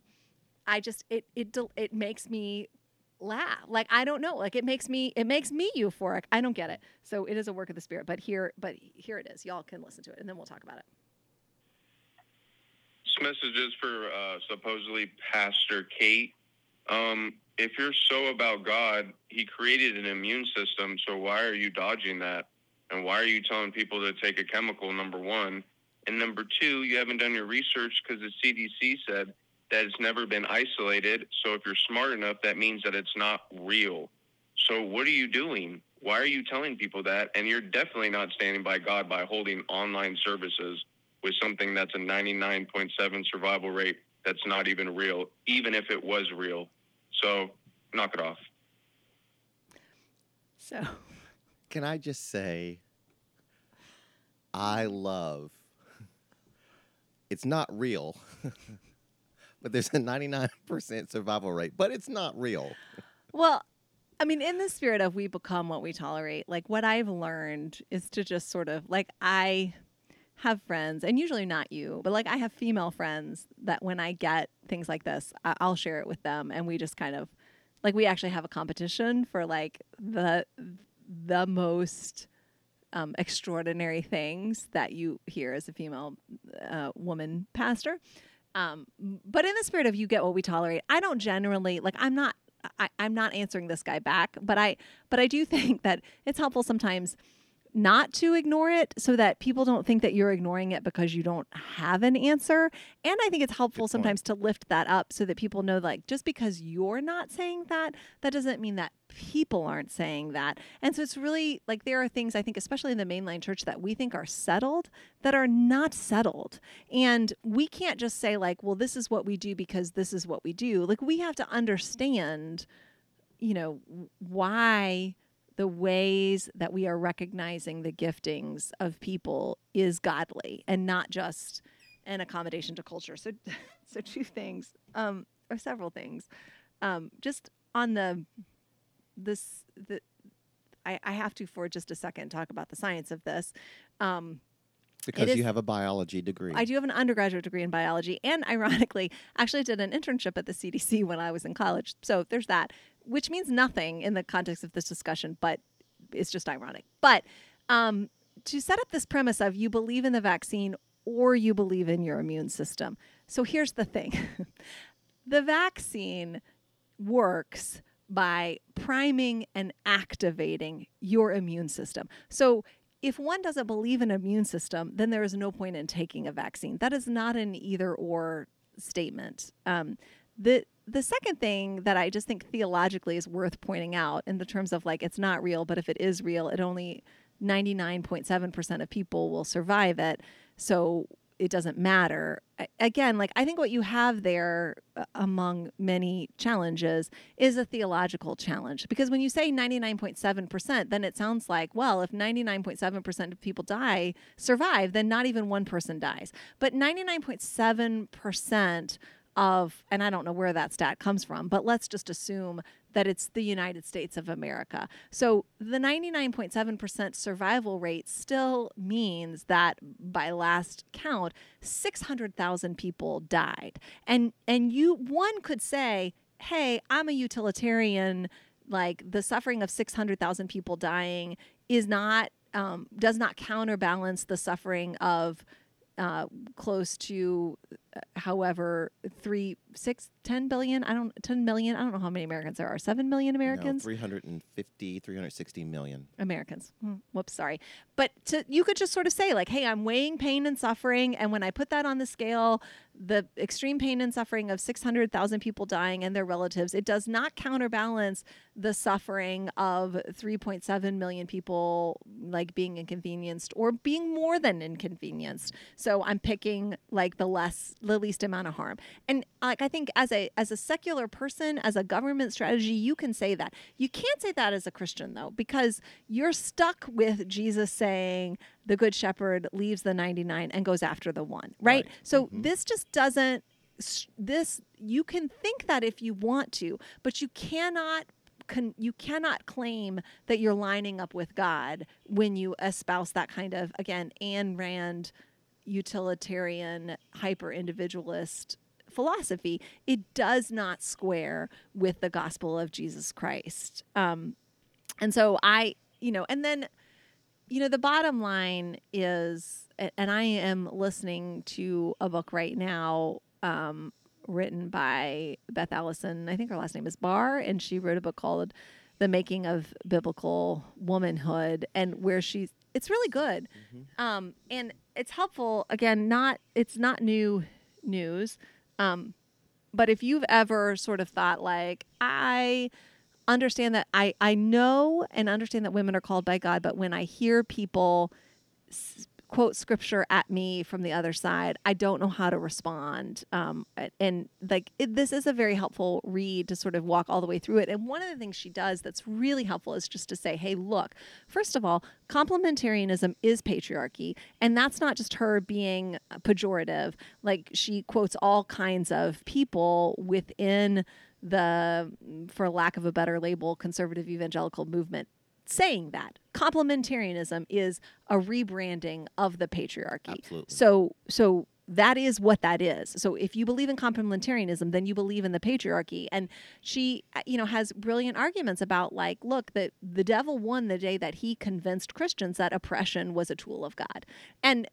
I just it it it makes me laugh. Like I don't know. Like it makes me it makes me euphoric. I don't get it. So it is a work of the spirit. But here but here it is. Y'all can listen to it and then we'll talk about it. This message is for uh, supposedly Pastor Kate. Um, if you're so about God, He created an immune system. So why are you dodging that? And why are you telling people to take a chemical? Number one, and number two, you haven't done your research because the CDC said that it's never been isolated. So if you're smart enough, that means that it's not real. So what are you doing? Why are you telling people that? And you're definitely not standing by God by holding online services with something that's a 99.7 survival rate that's not even real, even if it was real. So knock it off. So Can I just say, I love. It's not real. but there's a 99% survival rate, but it's not real. Well, I mean, in the spirit of we become what we tolerate, like what I've learned is to just sort of like I have friends, and usually not you, but like I have female friends that when I get things like this, I'll share it with them, and we just kind of like we actually have a competition for like the the most um, extraordinary things that you hear as a female uh, woman pastor. Um, but in the spirit of you get what we tolerate, I don't generally like. I'm not. I, I'm not answering this guy back, but I. But I do think that it's helpful sometimes not to ignore it so that people don't think that you're ignoring it because you don't have an answer. And I think it's helpful sometimes to lift that up so that people know like just because you're not saying that, that doesn't mean that people aren't saying that. And so it's really like there are things I think especially in the mainline church that we think are settled that are not settled. And we can't just say like, well this is what we do because this is what we do. Like we have to understand you know why the ways that we are recognizing the giftings of people is godly and not just an accommodation to culture. So, so two things, um, or several things. Um, just on the this the I, I have to for just a second talk about the science of this. Um, Because is- you have a biology degree. I do have an undergraduate degree in biology, and ironically, actually did an internship at the CDC when I was in college. So there's that, which means nothing in the context of this discussion, but it's just ironic. But um, to set up this premise of you believe in the vaccine or you believe in your immune system. So here's the thing the vaccine works by priming and activating your immune system. So if one doesn't believe in immune system, then there is no point in taking a vaccine. That is not an either or statement. Um, the the second thing that I just think theologically is worth pointing out in the terms of like it's not real, but if it is real, it only 99.7% of people will survive it. So it doesn't matter. Again, like I think what you have there uh, among many challenges is a theological challenge because when you say 99.7%, then it sounds like, well, if 99.7% of people die, survive, then not even one person dies. But 99.7% of, and I don't know where that stat comes from, but let's just assume that it's the United States of America. So the 99.7% survival rate still means that by last count, 600,000 people died. And and you one could say, "Hey, I'm a utilitarian like the suffering of 600,000 people dying is not um, does not counterbalance the suffering of uh, close to however three six ten billion i don't 10 million i don't know how many americans there are 7 million americans No, 350, 360 million. Americans. Hmm, Whoops, sorry. But to, you could just sort of say, like, hey, I'm weighing pain and suffering. And when I put that on the scale, the extreme pain and suffering of 600,000 people dying and their relatives, it does not counterbalance the suffering of 3.7 million people, like, being inconvenienced or being more than inconvenienced. So I'm picking, like, the less, the least amount of harm. And, like, I think as a, as a secular person, as a government strategy, you can say that. You can't say that as a Christian, though, because you're stuck with Jesus saying the good shepherd leaves the 99 and goes after the one, right? Right. So mm-hmm. this just doesn't, this, you can think that if you want to, but you cannot. Con, you cannot claim that you're lining up with God when you espouse that kind of again Ayn Rand utilitarian hyper individualist philosophy it does not square with the gospel of jesus christ. Um, and so i you know and then you know the bottom line is and i am listening to a book right now um, written by beth allison i think her last name is barr and she wrote a book called the making of biblical womanhood and where she's it's really good. Um, and it's helpful again not it's not new news um, but if you've ever sort of thought like i understand that I, I know and understand that women are called by God, but when I hear people quote scripture at me from the other side, I don't know how to respond. Um, and like it, this is a very helpful read to sort of walk all the way through it. And one of the things she does that's really helpful is just to say, hey, look, first of all, complementarianism is patriarchy. And that's not just her being pejorative. Like she quotes all kinds of people within the, for lack of a better label, conservative evangelical movement saying that complementarianism is a rebranding of the patriarchy. Absolutely. So so that is what that is. So if you believe in complementarianism, then you believe in the patriarchy. And she, uh, you know, has brilliant arguments about like, look, that the devil won the day that he convinced Christians that oppression was a tool of God. And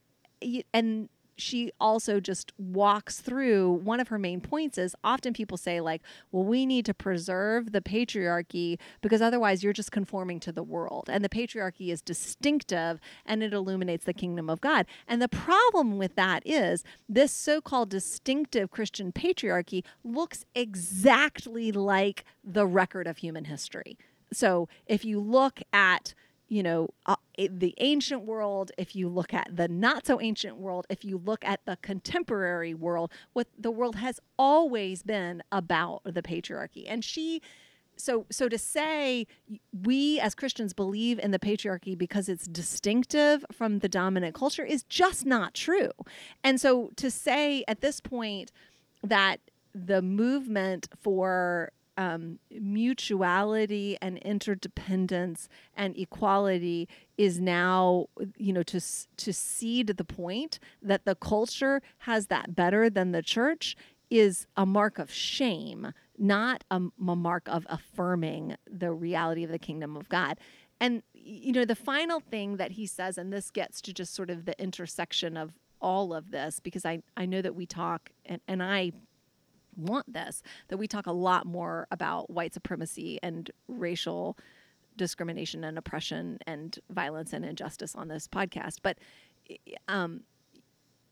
and she also just walks through one of her main points is often people say like well we need to preserve the patriarchy because otherwise you're just conforming to the world. And the patriarchy is distinctive and it illuminates the kingdom of god. And the problem with that is this so-called distinctive christian patriarchy looks exactly like the record of human history. So if you look at you know, uh, the ancient world, if you look at the not so ancient world, if you look at the contemporary world, what the world has always been about the patriarchy. And she so so to say we as Christians believe in the patriarchy because it's distinctive from the dominant culture is just not true. And so to say at this point that the movement for um, mutuality and interdependence and equality is now, you know, to to cede the point that the culture has that better than the church is a mark of shame, not a, a mark of affirming the reality of the kingdom of God. And you know, the final thing that he says, and this gets to just sort of the intersection of all of this, because I I know that we talk and, and I want this that we talk a lot more about white supremacy and racial discrimination and oppression and violence and injustice on this podcast but um,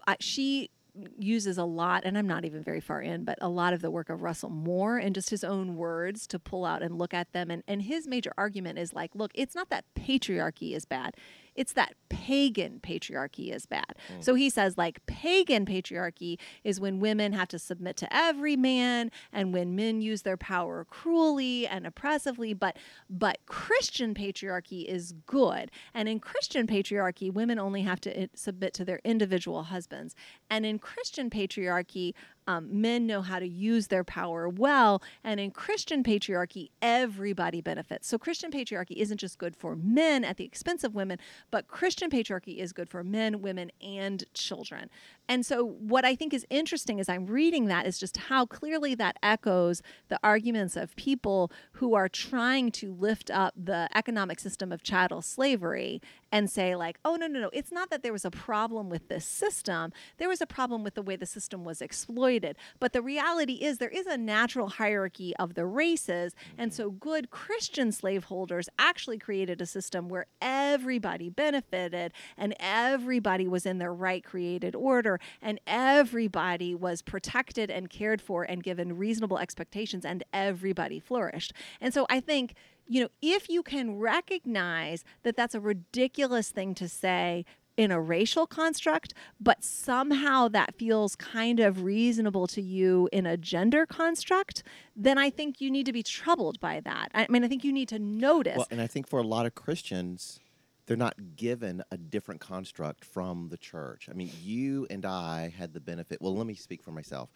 I, she uses a lot, and I'm not even very far in, but a lot of the work of Russell Moore and just his own words to pull out and look at them. And, and his major argument is like, look, it's not that patriarchy is bad. It's that pagan patriarchy is bad. Mm. So he says, like, pagan patriarchy is when women have to submit to every man and when men use their power cruelly and oppressively. But but Christian patriarchy is good. And in Christian patriarchy, women only have to submit to their individual husbands. And in Christian patriarchy, um, men know how to use their power well. And in Christian patriarchy, everybody benefits. So Christian patriarchy isn't just good for men at the expense of women, but Christian patriarchy is good for men, women, and children. And so, what I think is interesting as I'm reading that is just how clearly that echoes the arguments of people who are trying to lift up the economic system of chattel slavery and say, like, oh, no, no, no, it's not that there was a problem with this system. There was a problem with the way the system was exploited. But the reality is, there is a natural hierarchy of the races. And so, good Christian slaveholders actually created a system where everybody benefited and everybody was in their right created order and everybody was protected and cared for and given reasonable expectations, and everybody flourished. And so I think you know, if you can recognize that that's a ridiculous thing to say in a racial construct, but somehow that feels kind of reasonable to you in a gender construct, then I think you need to be troubled by that. I mean, I think you need to notice. Well, and I think for a lot of Christians, they're not given a different construct from the church. I mean, you and I had the benefit. Well, let me speak for myself.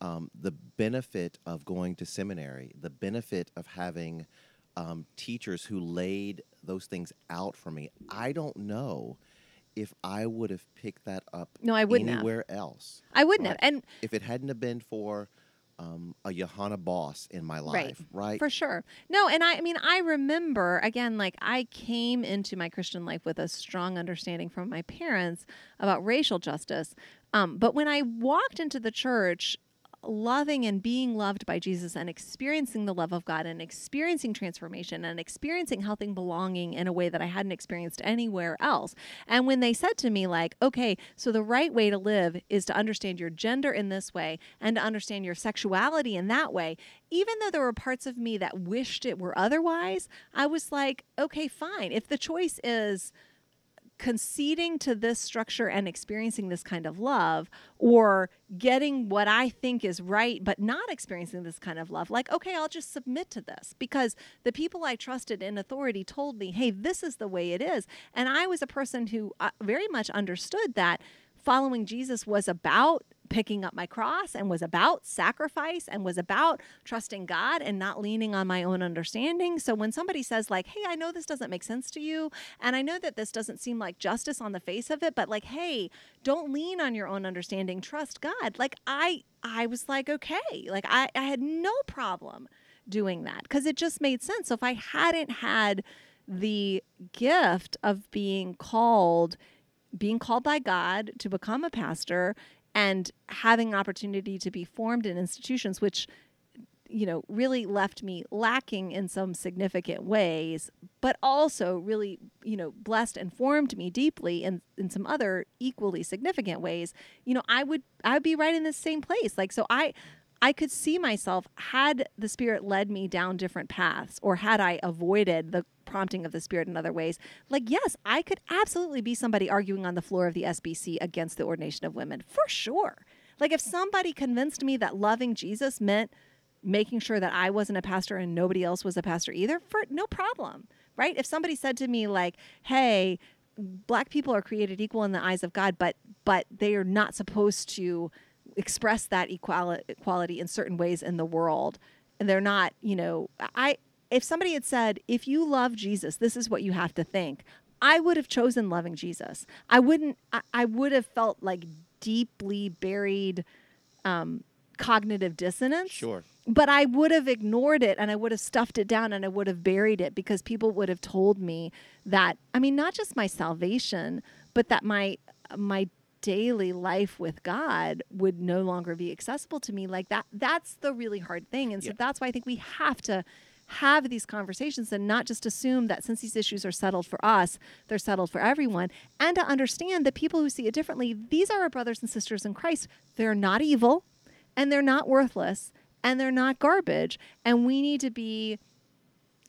Um, the benefit of going to seminary, the benefit of having um, teachers who laid those things out for me. I don't know if I would have picked that up. No, I wouldn't anywhere have. else. I wouldn't right? have. And if it hadn't have been for um, a Johanna Boss in my life, right. right? For sure. No, and I, I mean, I remember again, like I came into my Christian life with a strong understanding from my parents about racial justice. Um, but when I walked into the church, loving and being loved by Jesus and experiencing the love of God and experiencing transformation and experiencing health and belonging in a way that I hadn't experienced anywhere else. And when they said to me, like, okay, so the right way to live is to understand your gender in this way and to understand your sexuality in that way, even though there were parts of me that wished it were otherwise, I was like, okay, fine. If the choice is, conceding to this structure and experiencing this kind of love or getting what I think is right but not experiencing this kind of love like okay I'll just submit to this because the people I trusted in authority told me hey this is the way it is. And I was a person who uh, very much understood that following Jesus was about picking up my cross and was about sacrifice and was about trusting God and not leaning on my own understanding. So when somebody says like, "Hey, I know this doesn't make sense to you and I know that this doesn't seem like justice on the face of it, but like, hey, don't lean on your own understanding, trust God." Like I I was like, "Okay." Like I I had no problem doing that because it just made sense. So if I hadn't had the gift of being called being called by God to become a pastor and having opportunity to be formed in institutions which you know really left me lacking in some significant ways but also really you know blessed and formed me deeply in in some other equally significant ways. You know i would i would be right in the same place. Like so i I could see myself had the spirit led me down different paths or had I avoided the prompting of the spirit in other ways. Like, yes, I could absolutely be somebody arguing on the floor of the SBC against the ordination of women for sure. Like, if somebody convinced me that loving Jesus meant making sure that I wasn't a pastor and nobody else was a pastor either, for no problem, right? If somebody said to me like, "Hey, black people are created equal in the eyes of God, but but they are not supposed to express that equality equality in certain ways in the world." And they're not, you know, I if somebody had said, "If you love Jesus, this is what you have to think." I would have chosen loving Jesus. I wouldn't I, I would have felt like deeply buried um, cognitive dissonance. Sure. But I would have ignored it and I would have stuffed it down and I would have buried it because people would have told me that I mean not just my salvation, but that my my daily life with God would no longer be accessible to me like that that's the really hard thing and so that's why I think we have to have these conversations and not just assume that since these issues are settled for us, they're settled for everyone, and to understand that people who see it differently, these are our brothers and sisters in Christ. They're not evil and they're not worthless and they're not garbage. And we need to be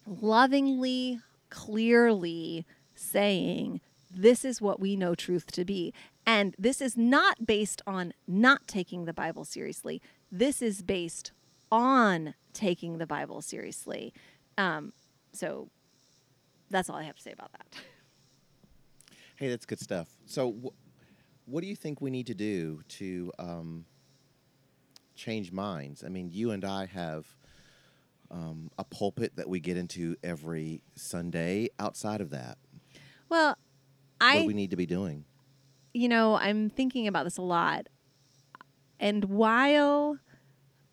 lovingly, clearly saying, this is what we know truth to be. And this is not based on not taking the Bible seriously. This is based on taking the Bible seriously. Um, so that's all I have to say about that. Hey, that's good stuff. So, wh- what do you think we need to do to um, change minds? I mean, you and I have um, a pulpit that we get into every Sunday. Outside of that, Well, I do we need to be doing? you know, I'm thinking about this a lot. And while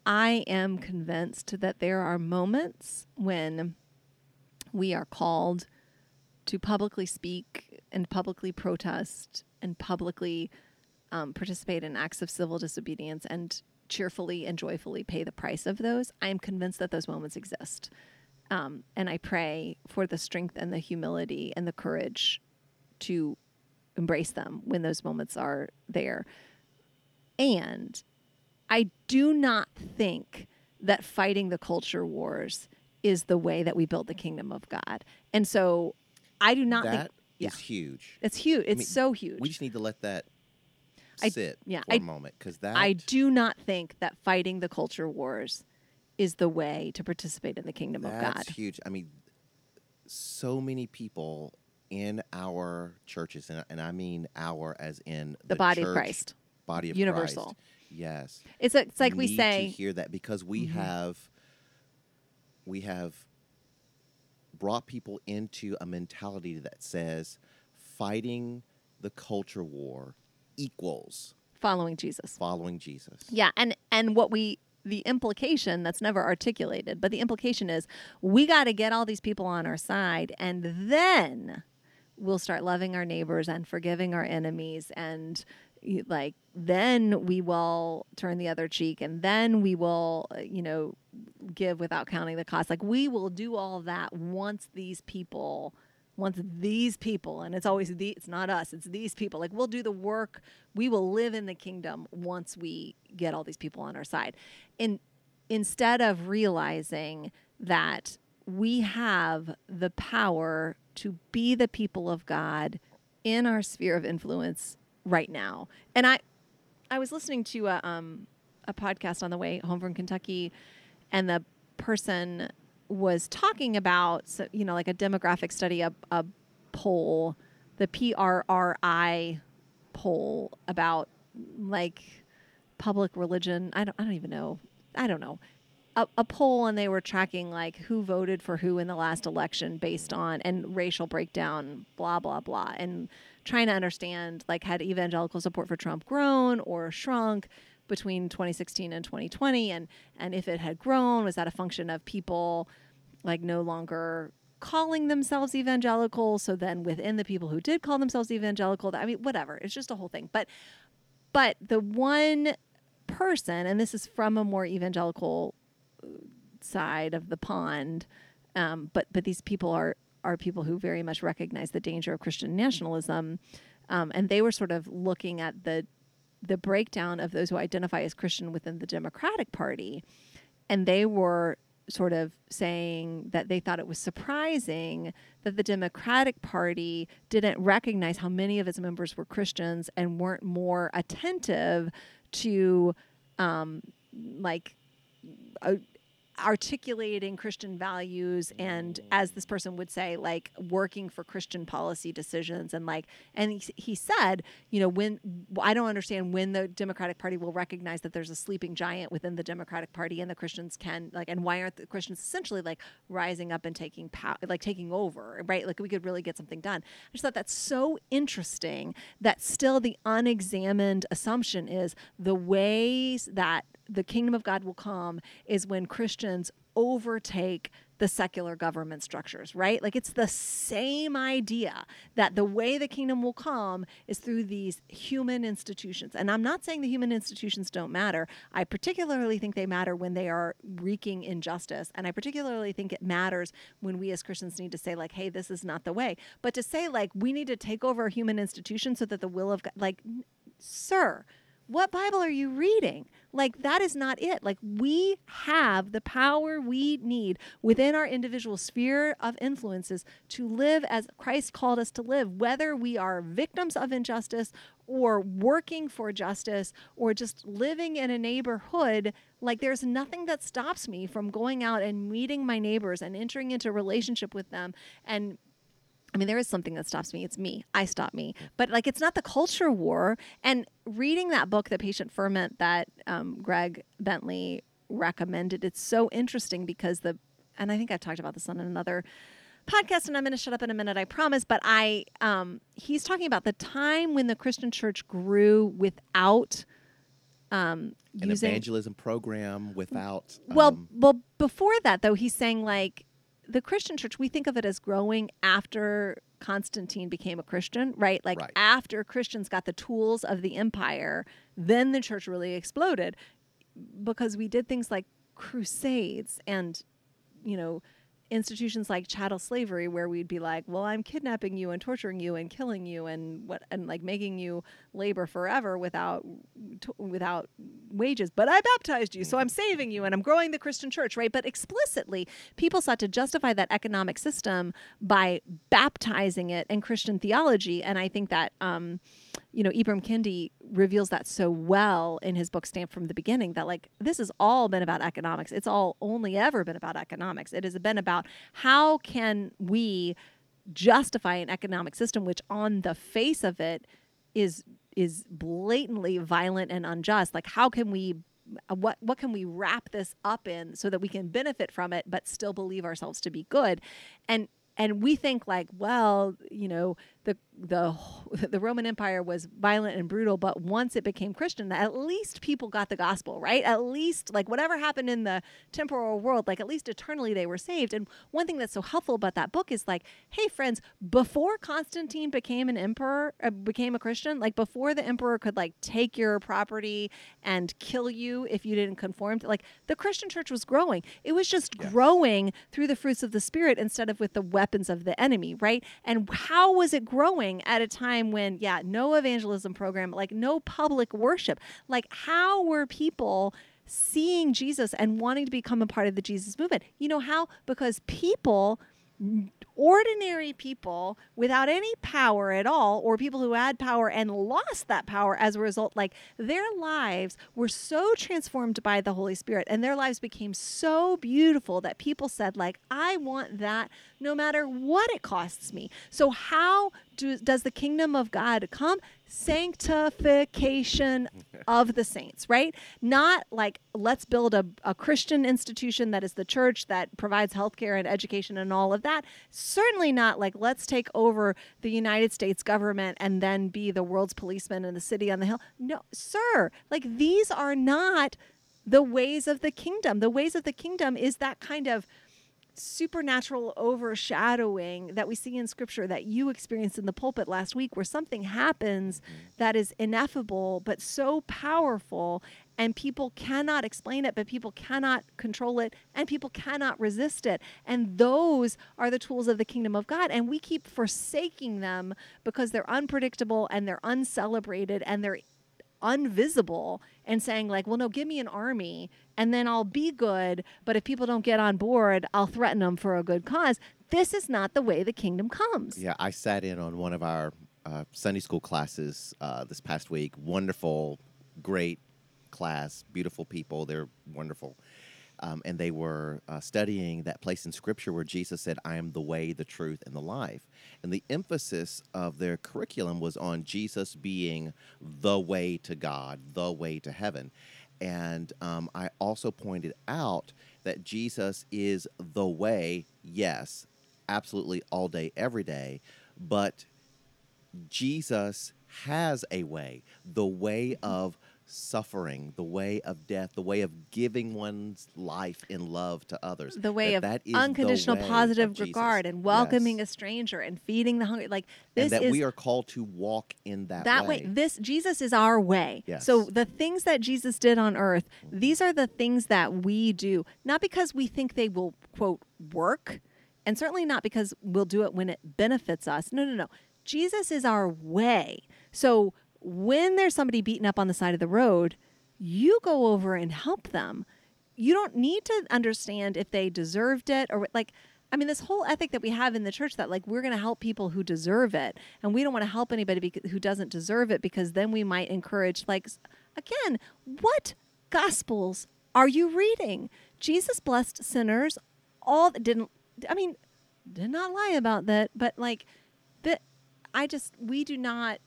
I am convinced that there are moments when we are called to publicly speak and publicly protest and publicly um, participate in acts of civil disobedience and cheerfully and joyfully pay the price of those, I am convinced that those moments exist. Um, and I pray for the strength and the humility and the courage to embrace them when those moments are there. And I do not think that fighting the culture wars is the way that we build the kingdom of God. And so I do not That think is yeah. huge. it's huge. It's mean, so huge. We just need to let that I- sit yeah, for I- a moment because that I do not think that fighting the culture wars is the way to participate in the kingdom of God. That's huge. I mean, so many people in our churches, and, and I mean our as in The body of Christ. body of Universal. Christ. Yes, It's it's like we need say to hear that because we Mhm. have we have brought people into a mentality that says fighting the culture war equals following Jesus. following Jesus. Yeah, and and what we the implication that's never articulated, but the implication is we got to get all these people on our side and then we'll start loving our neighbors and forgiving our enemies and like then we will turn the other cheek and then we will uh, you know give without counting the cost. Like we will do all that once these people once these people and it's always the it's not us it's these people. Like we'll do the work. We will live in the kingdom once we get all these people on our side. And instead of realizing that we have the power to be the people of god in our sphere of influence right now. And i i was listening to a um a podcast on the way home from kentucky and the person was talking about so, you know like a demographic study a, a poll the prri poll about like public religion. I don't, I don't even know. I don't know a, a poll and they were tracking like who voted for who in the last election based on and racial breakdown blah blah blah and trying to understand like had evangelical support for trump grown or shrunk between 2016 and 2020 and and if it had grown was that a function of people like no longer calling themselves evangelical? So then within the people who did call themselves evangelical i mean whatever it's just a whole thing. But but the one person and this is from a more evangelical side of the pond um, but but these people are are people who very much recognize the danger of christian nationalism um, and they were sort of looking at the the breakdown of those who identify as Christian within the Democratic Party. And they were sort of saying that they thought it was surprising that the Democratic Party didn't recognize how many of its members were Christians and weren't more attentive to, um, like, uh, articulating Christian values and mm. as this person would say like working for Christian policy decisions and like and he, he said you know when I don't understand when the Democratic Party will recognize that there's a sleeping giant within the Democratic Party and the Christians can like and why aren't the Christians essentially like rising up and taking power like taking over right? Like we could really get something done. I just thought that's so interesting that still the unexamined assumption is the ways that the kingdom of God will come is when Christians overtake the secular government structures, right? Like it's the same idea that the way the kingdom will come is through these human institutions. And I'm not saying the human institutions don't matter. I particularly think they matter when they are wreaking injustice. And I particularly think it matters when we as Christians need to say, like, hey, this is not the way. But to say, like, we need to take over human institutions so that the will of God, like, sir, what Bible are you reading? Like, that is not it. Like, we have the power we need within our individual sphere of influences to live as Christ called us to live, whether we are victims of injustice or working for justice or just living in a neighborhood. Like, there's nothing that stops me from going out and meeting my neighbors and entering into a relationship with them and I mean, there is something that stops me. It's me. I stop me. But like, it's not the culture war. And reading that book, The Patient Ferment, that um, Greg Bentley recommended, it's so interesting because the, and I think I've talked about this on another podcast, and I'm going to shut up in a minute, I promise. But I, um, he's talking about the time when the Christian church grew without. Um, An using, evangelism program without. well, um, well, before that though, he's saying like the Christian church, we think of it as growing after Constantine became a Christian, right? Like Right. after Christians got the tools of the empire, then the church really exploded because we did things like crusades and, you know, institutions like chattel slavery where we'd be like, well, I'm kidnapping you and torturing you and killing you and what and like making you labor forever without t- without wages, but I baptized you, so I'm saving you and I'm growing the Christian church, right? But explicitly, people sought to justify that economic system by baptizing it in Christian theology, and I think that um, you know Ibram Kendi reveals that so well in his book Stamped from the Beginning that like this has all been about economics. It's all only ever been about economics. It has been about how can we justify an economic system which on the face of it is is blatantly violent and unjust like how can we uh, what what can we wrap this up in so that we can benefit from it but still believe ourselves to be good and and we think like well you know the the the Roman Empire was violent and brutal but once it became Christian at least people got the gospel right? At least like whatever happened in the temporal world like at least eternally they were saved. And one thing that's so helpful about that book is like hey friends before Constantine became an emperor uh, became a Christian like before the emperor could like take your property and kill you if you didn't conform to like the Christian church was growing. It was just Yes. growing through the fruits of the spirit instead of with the weapons of the enemy right? And how was it growing at a time when yeah no evangelism program like no public worship. Like how were people seeing Jesus and wanting to become a part of the Jesus movement? You know how? Because people ordinary people without any power at all or people who had power and lost that power as a result like their lives were so transformed by the holy spirit and their lives became so beautiful that people said like i want that no matter what it costs me. So how do, does the kingdom of god come? Sanctification of the saints right? Not like let's build a, a christian institution that is the church that provides healthcare and education and all of that. Certainly not like let's take over the united states government and then be the world's policeman in the city on the hill. No sir. Like these are not the ways of the kingdom. The ways of the kingdom is that kind of supernatural overshadowing that we see in scripture that you experienced in the pulpit last week where something happens mm-hmm. that is ineffable but so powerful and people cannot explain it but people cannot control it and people cannot resist it. And those are the tools of the kingdom of God and we keep forsaking them because they're unpredictable and they're uncelebrated and they're unvisible and saying like well no give me an army and then i'll be good but if people don't get on board i'll threaten them for a good cause this is not the way the kingdom comes Yeah, I sat in on one of our uh, Sunday school classes uh, this past week. Wonderful, great class, beautiful people. They're wonderful. Um, and they were uh, studying that place in Scripture where Jesus said, "I am the way, the truth, and the life." And the emphasis of their curriculum was on Jesus being the way to God, the way to heaven. And um, I also pointed out that Jesus is the way, yes, absolutely all day, every day, but Jesus has a way, the way of suffering, the way of death, the way of giving one's life in love to others. the way That of that is unconditional way positive Jesus. regard and welcoming Yes. a stranger and feeding the hungry. Like this and that is we are called to walk in that, that way. This Jesus is our way. Yes. So the things that Jesus did on earth, these are the things that we do, not because we think they will quote work, and certainly not because we'll do it when it benefits us. No, no, no. Jesus is our way. So when there's somebody beaten up on the side of the road, you go over and help them. You don't need to understand if they deserved it or like I mean, this whole ethic that we have in the church that like we're going to help people who deserve it, and we don't want to help anybody who doesn't deserve it because then we might encourage like again, what gospels are you reading? Jesus blessed sinners, all didn't. I mean, did not lie about that, but like, that I just we do not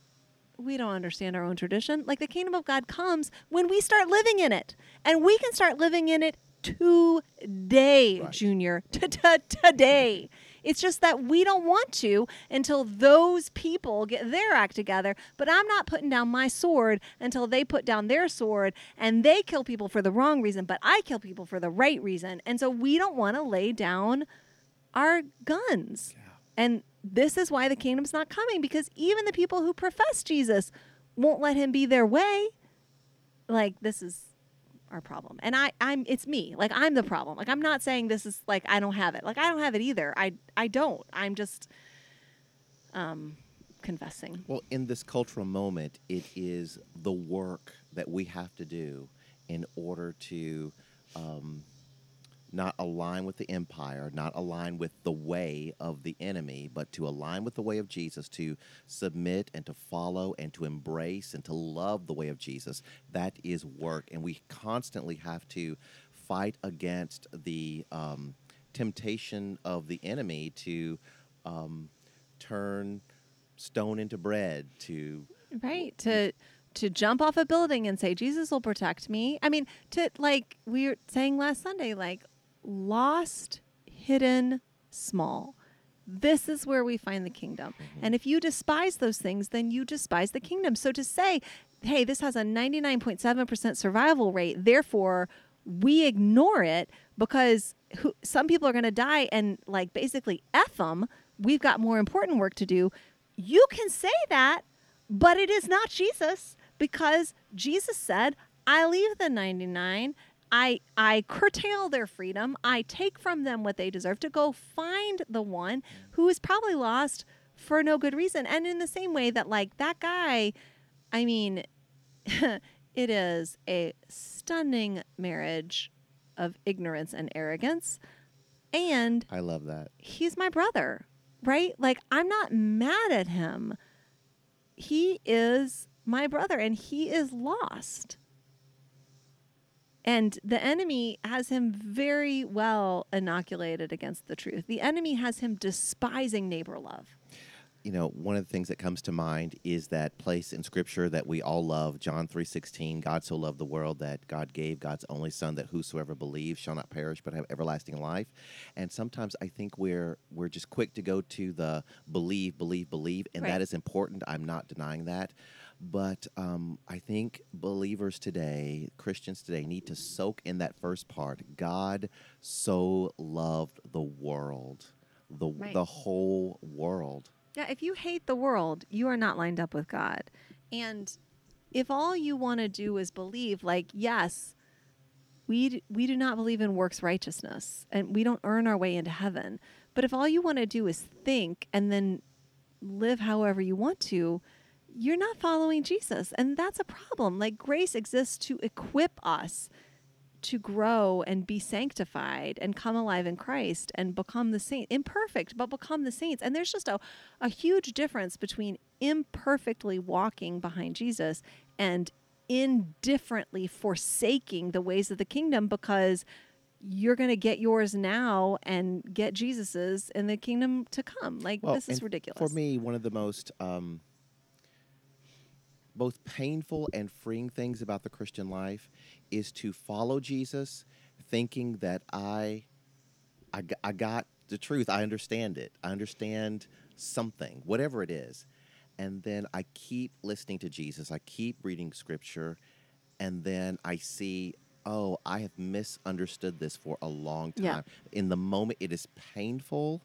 we don't understand our own tradition. Like the kingdom of God comes when we start living in it, and we can start living in it today, Right. Junior. Today. It's just that we don't want to until those people get their act together. But I'm not putting down my sword until they put down their sword and they kill people for the wrong reason, but I kill people for the right reason. And so we don't want to lay down our guns. And this is why the kingdom's not coming because even the people who profess Jesus won't let him be their way. Like this is our problem. And I I'm it's me. Like I'm the problem. Like I'm not saying this is like I don't have it. Like I don't have it either. I I don't. I'm just um confessing. Well, in this cultural moment, it is the work that we have to do in order to um, not align with the empire, not align with the way of the enemy, but to align with the way of Jesus, to submit and to follow and to embrace and to love the way of Jesus. That is work. And we constantly have to fight against the um, temptation of the enemy to um, turn stone into bread, to Right. To to jump off a building and say Jesus will protect me. I mean, to like we were saying last Sunday like lost, hidden, small. This is where we find the kingdom. Mm-hmm. And if you despise those things, then you despise the kingdom. So to say, hey, this has a 99.7% survival rate, therefore we ignore it because who, some people are going to die and like basically F them. We've got more important work to do. You can say that, but it is not Jesus because Jesus said, I leave the 99. I I curtail their freedom. I take from them what they deserve to go find the one who is probably lost for no good reason. And in the same way that like that guy, I mean, it is a stunning marriage of ignorance and arrogance. And I love that. he's my brother, right? Like I'm not mad at him. He is my brother and he is lost. And the enemy has him very well inoculated against the truth. The enemy has him despising neighbor love. You know, one of the things that comes to mind is that place in Scripture that we all love, John three sixteen. God so loved the world that God gave God's only Son, that whosoever believes shall not perish but have everlasting life. And sometimes I think we're we're just quick to go to the believe, believe, believe, and Right. that is important. I'm not denying that. But um, I think believers today, Christians today, need to soak in that first part. God so loved the world, the Right. the whole world. Yeah, if you hate the world, you are not lined up with God. And if all you want to do is believe, like, yes, we d- we do not believe in works righteousness, and we don't earn our way into heaven. But if all you want to do is think and then live however you want to, you're not following Jesus, and that's a problem. Like grace exists to equip us to grow and be sanctified and come alive in Christ and become the saint. Imperfect, but become the saints. And there's just a, a huge difference between imperfectly walking behind Jesus and indifferently forsaking the ways of the kingdom because you're going to get yours now and get Jesus's in the kingdom to come. Like Well, this is ridiculous. For me, one of the most um, both painful and freeing things about the Christian life is to follow Jesus, thinking that I, I got the truth. I understand it. I understand something, whatever it is, and then I keep listening to Jesus. I keep reading Scripture, and then I see. Oh, I have misunderstood this for a long time. Yeah. In the moment, it is painful,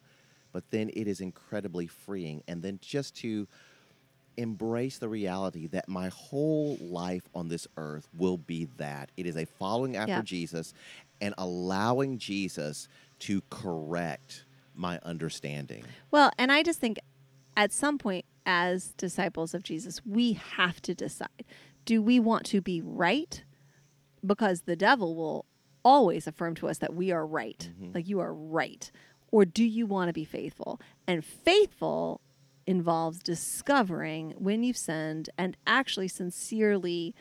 but then it is incredibly freeing. And then just to embrace the reality that my whole life on this earth will be that it is a following after Yeah. Jesus and allowing Jesus to correct my understanding. Well, and I just think at some point, as disciples of Jesus, we have to decide do we want to be right? Because the devil will always affirm to us that we are right, mm-hmm. like you are right. Or do you want to be faithful? And faithful involves discovering when you've sinned and actually sincerely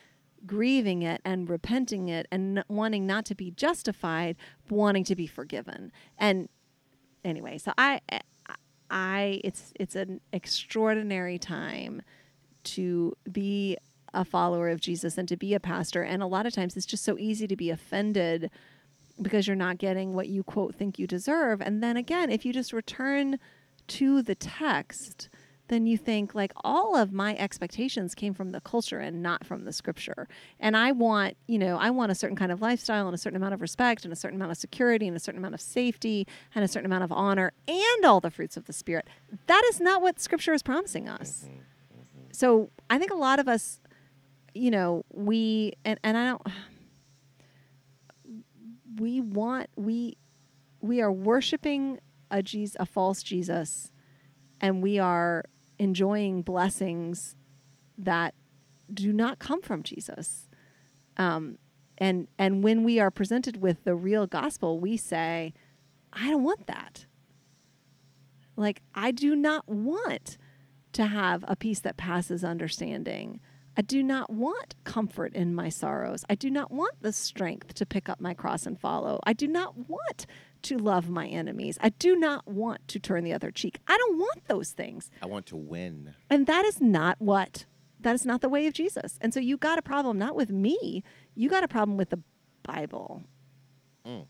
grieving it and repenting it and wanting not to be justified, wanting to be forgiven. And anyway, so I, eh, I, it's it's an extraordinary time to be a follower of Jesus and to be a pastor. And a lot of times, it's just so easy to be offended because you're not getting what you quote think you deserve. And then again, if you just return to the text, then you think like all of my expectations came from the culture and not from the scripture. And I want, you know, I want a certain kind of lifestyle and a certain amount of respect and a certain amount of security and a certain amount of safety and a certain amount of honor and all the fruits of the spirit. That is not what scripture is promising us. Mm-hmm, mm-hmm. So I think a lot of us, you know, we and, and I don't we want we we are worshiping a Jesus, a false Jesus, and we are enjoying blessings that do not come from Jesus. Um, and and when we are presented with the real gospel, we say, "I don't want that." Like I do not want to have a peace that passes understanding. I do not want comfort in my sorrows. I do not want the strength to pick up my cross and follow. I do not want to love my enemies. I do not want to turn the other cheek. I don't want those things. I want to win. And that is not what, that is not the way of Jesus. And so you got a problem not with me, you got a problem with the Bible. Mm.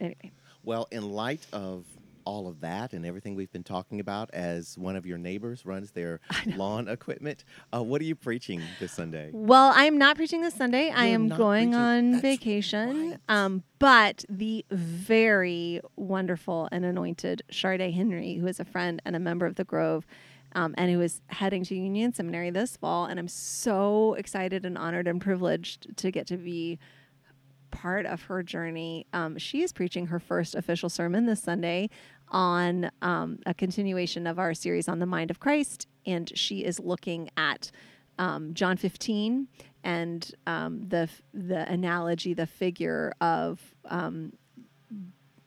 Anyway, Well, in light of all of that and everything we've been talking about as one of your neighbors runs their lawn equipment, uh, what are you preaching this Sunday? well, I'm not preaching this Sunday. I You're am going preaching. on That's vacation. right. Um, but the very wonderful and anointed Charday Henry, who is a friend and a member of the Grove, um, and who is heading to Union Seminary this fall, and I'm so excited and honored and privileged to get to be part of her journey. Um, she is preaching her first official sermon this Sunday on um, a continuation of our series on the mind of Christ, and she is looking at um, John 15 and um, the the analogy, the figure of um,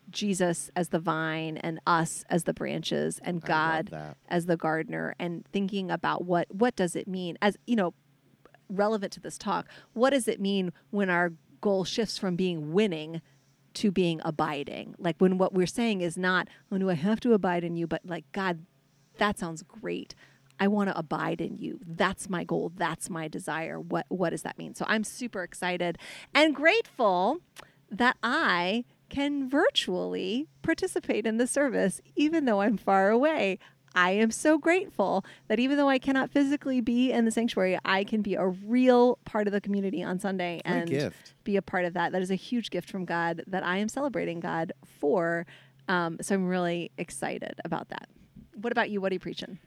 Jesus as the vine and us as the branches and God as the gardener and thinking about what what does it mean as you know relevant to this talk what does it mean when our goal shifts from being winning to being abiding. Like when what we're saying is not oh do i have to abide in you? but like god that sounds great. I want to abide in you. That's my goal. That's my desire. What what does that mean? So i'm super excited and grateful that i can virtually participate in the service even though i'm far away I am so grateful that even though I cannot physically be in the sanctuary, I can be a real part of the community on Sunday What a and gift. be a part of that. That is a huge gift from God that I am celebrating God for. Um, so I'm really excited about that. What about you? What are you preaching?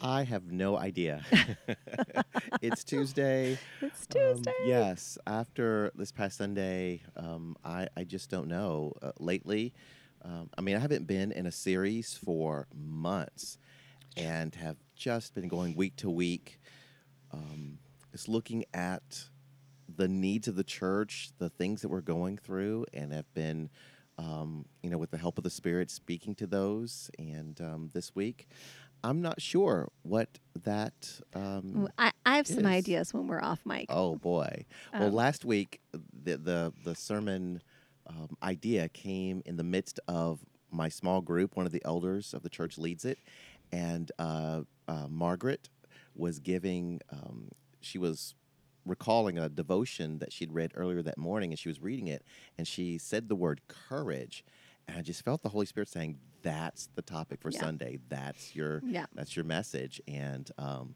I have no idea. it's Tuesday. It's Um, Tuesday. yes. After this past Sunday, um, I, I just don't know. Uh, lately, um, I mean, I haven't been in a series for months and have just been going week to week. Um, just looking at the needs of the church, the things that we're going through, and have been, um, you know, with the help of the Spirit, speaking to those. And um, this week, I'm not sure what that. Um, I, I have some ideas when we're off mic. Oh boy! Well, Um, last week the the the sermon um, idea came in the midst of my small group. One of the elders of the church leads it, and uh, uh, Margaret was giving. Um, she was recalling a devotion that she'd read earlier that morning, and she was reading it, and she said the word courage, and I just felt the Holy Spirit saying, "That's the topic for Yeah. Sunday. That's your Yeah. that's your message." And um,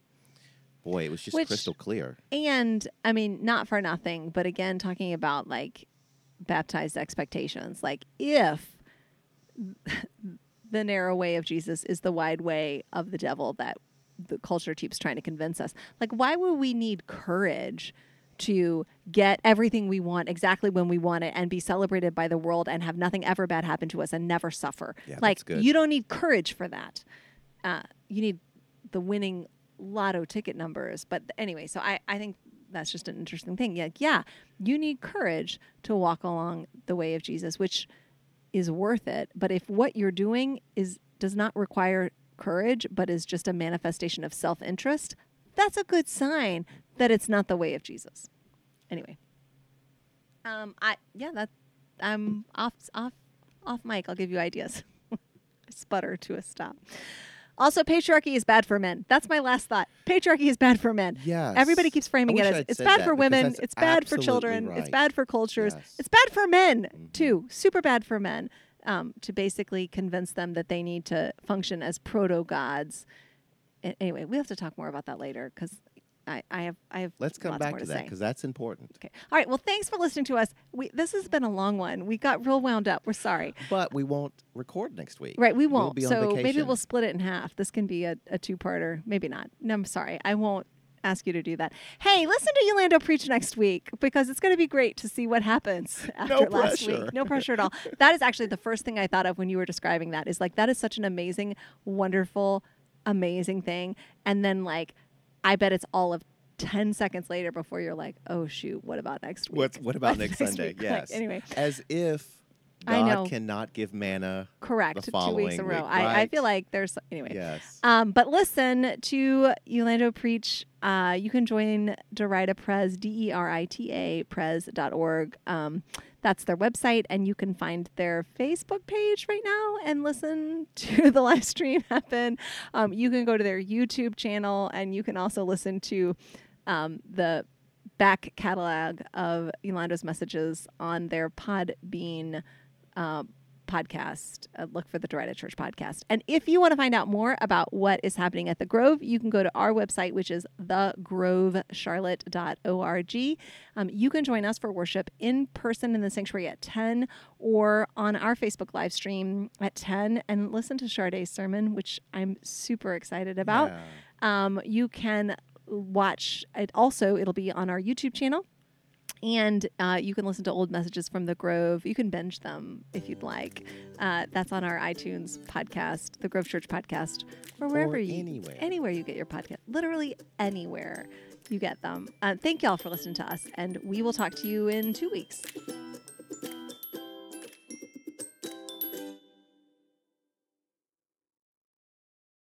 boy, it was just Which- crystal clear. And I mean, not for nothing, but again, talking about like baptized expectations. Like, if the narrow way of Jesus is the wide way of the devil that the culture keeps trying to convince us, like, why would we need courage? To get everything we want exactly when we want it and be celebrated by the world and have nothing ever bad happen to us and never suffer. Yeah, like, you don't need courage for that. Uh, you need the winning lotto ticket numbers. But anyway, so I, I think that's just an interesting thing. Yeah, yeah, you need courage to walk along the way of Jesus, which is worth it. But if what you're doing is does not require courage, but is just a manifestation of self interest, that's a good sign that it's not the way of Jesus. Anyway, um, I yeah, that I'm off off off mic. I'll give you ideas. Sputter to a stop. Also, patriarchy is bad for men. That's my last thought. Patriarchy is bad for men. Yes. Everybody keeps framing it as I'd it's bad for women, it's bad for children, it's bad for cultures, Yes. it's bad for men Mhm. too. Super bad for men um, to basically convince them that they need to function as proto gods. Anyway, we have to talk more about that later because I, I have I have Let's come back to to that because that's important. Okay. All right. Well, thanks for listening to us. We this has been a long one. We got real wound up. We're sorry. But we won't record next week. Right, we We'll won't. on so maybe we'll split it in half. This can be a, a two parter. Maybe not. No, I'm sorry. I won't ask you to do that. Hey, listen to Yolanda preach next week because it's going to be great to see what happens after last pressure. week. No pressure at all. that is actually the first thing I thought of when you were describing that is like, that is such an amazing, wonderful, amazing thing. And then, like, I bet it's all of 10 seconds later before you're like, oh, shoot, what about next week? What, what about What's next Sunday? week? Like, Yes. anyway, As if I know. God cannot give manna. correct. Two weeks in a row. week, I, I feel like there's, anyway. Yes. Um, but listen to Yolanda Preach. Uh, you can join Derita Pres, D E R I T A, prez.org. Um, that's their website, and you can find their Facebook page right now and listen to the live stream happen. Um, you can go to their YouTube channel, and you can also listen to um, the back catalog of Yolanda's messages on their Podbean uh, podcast. Uh, look for the Derita Church podcast. And if you want to find out more about what is happening at the Grove, you can go to our website, which is thegrovecharlotte.org. Um, you can join us for worship in person in the sanctuary at 10 or on our Facebook live stream at 10 and listen to Shardae's sermon, which I'm super excited about. Yeah. Um, you can watch it also, it'll be on our YouTube channel. And uh, you can listen to old messages from the Grove. You can binge them if you'd like. Uh, that's on our iTunes podcast, the Grove Church podcast, or wherever you anywhere. anywhere you get your podcast. Literally anywhere you get them. Uh, thank y'all for listening to us, and we will talk to you in two weeks.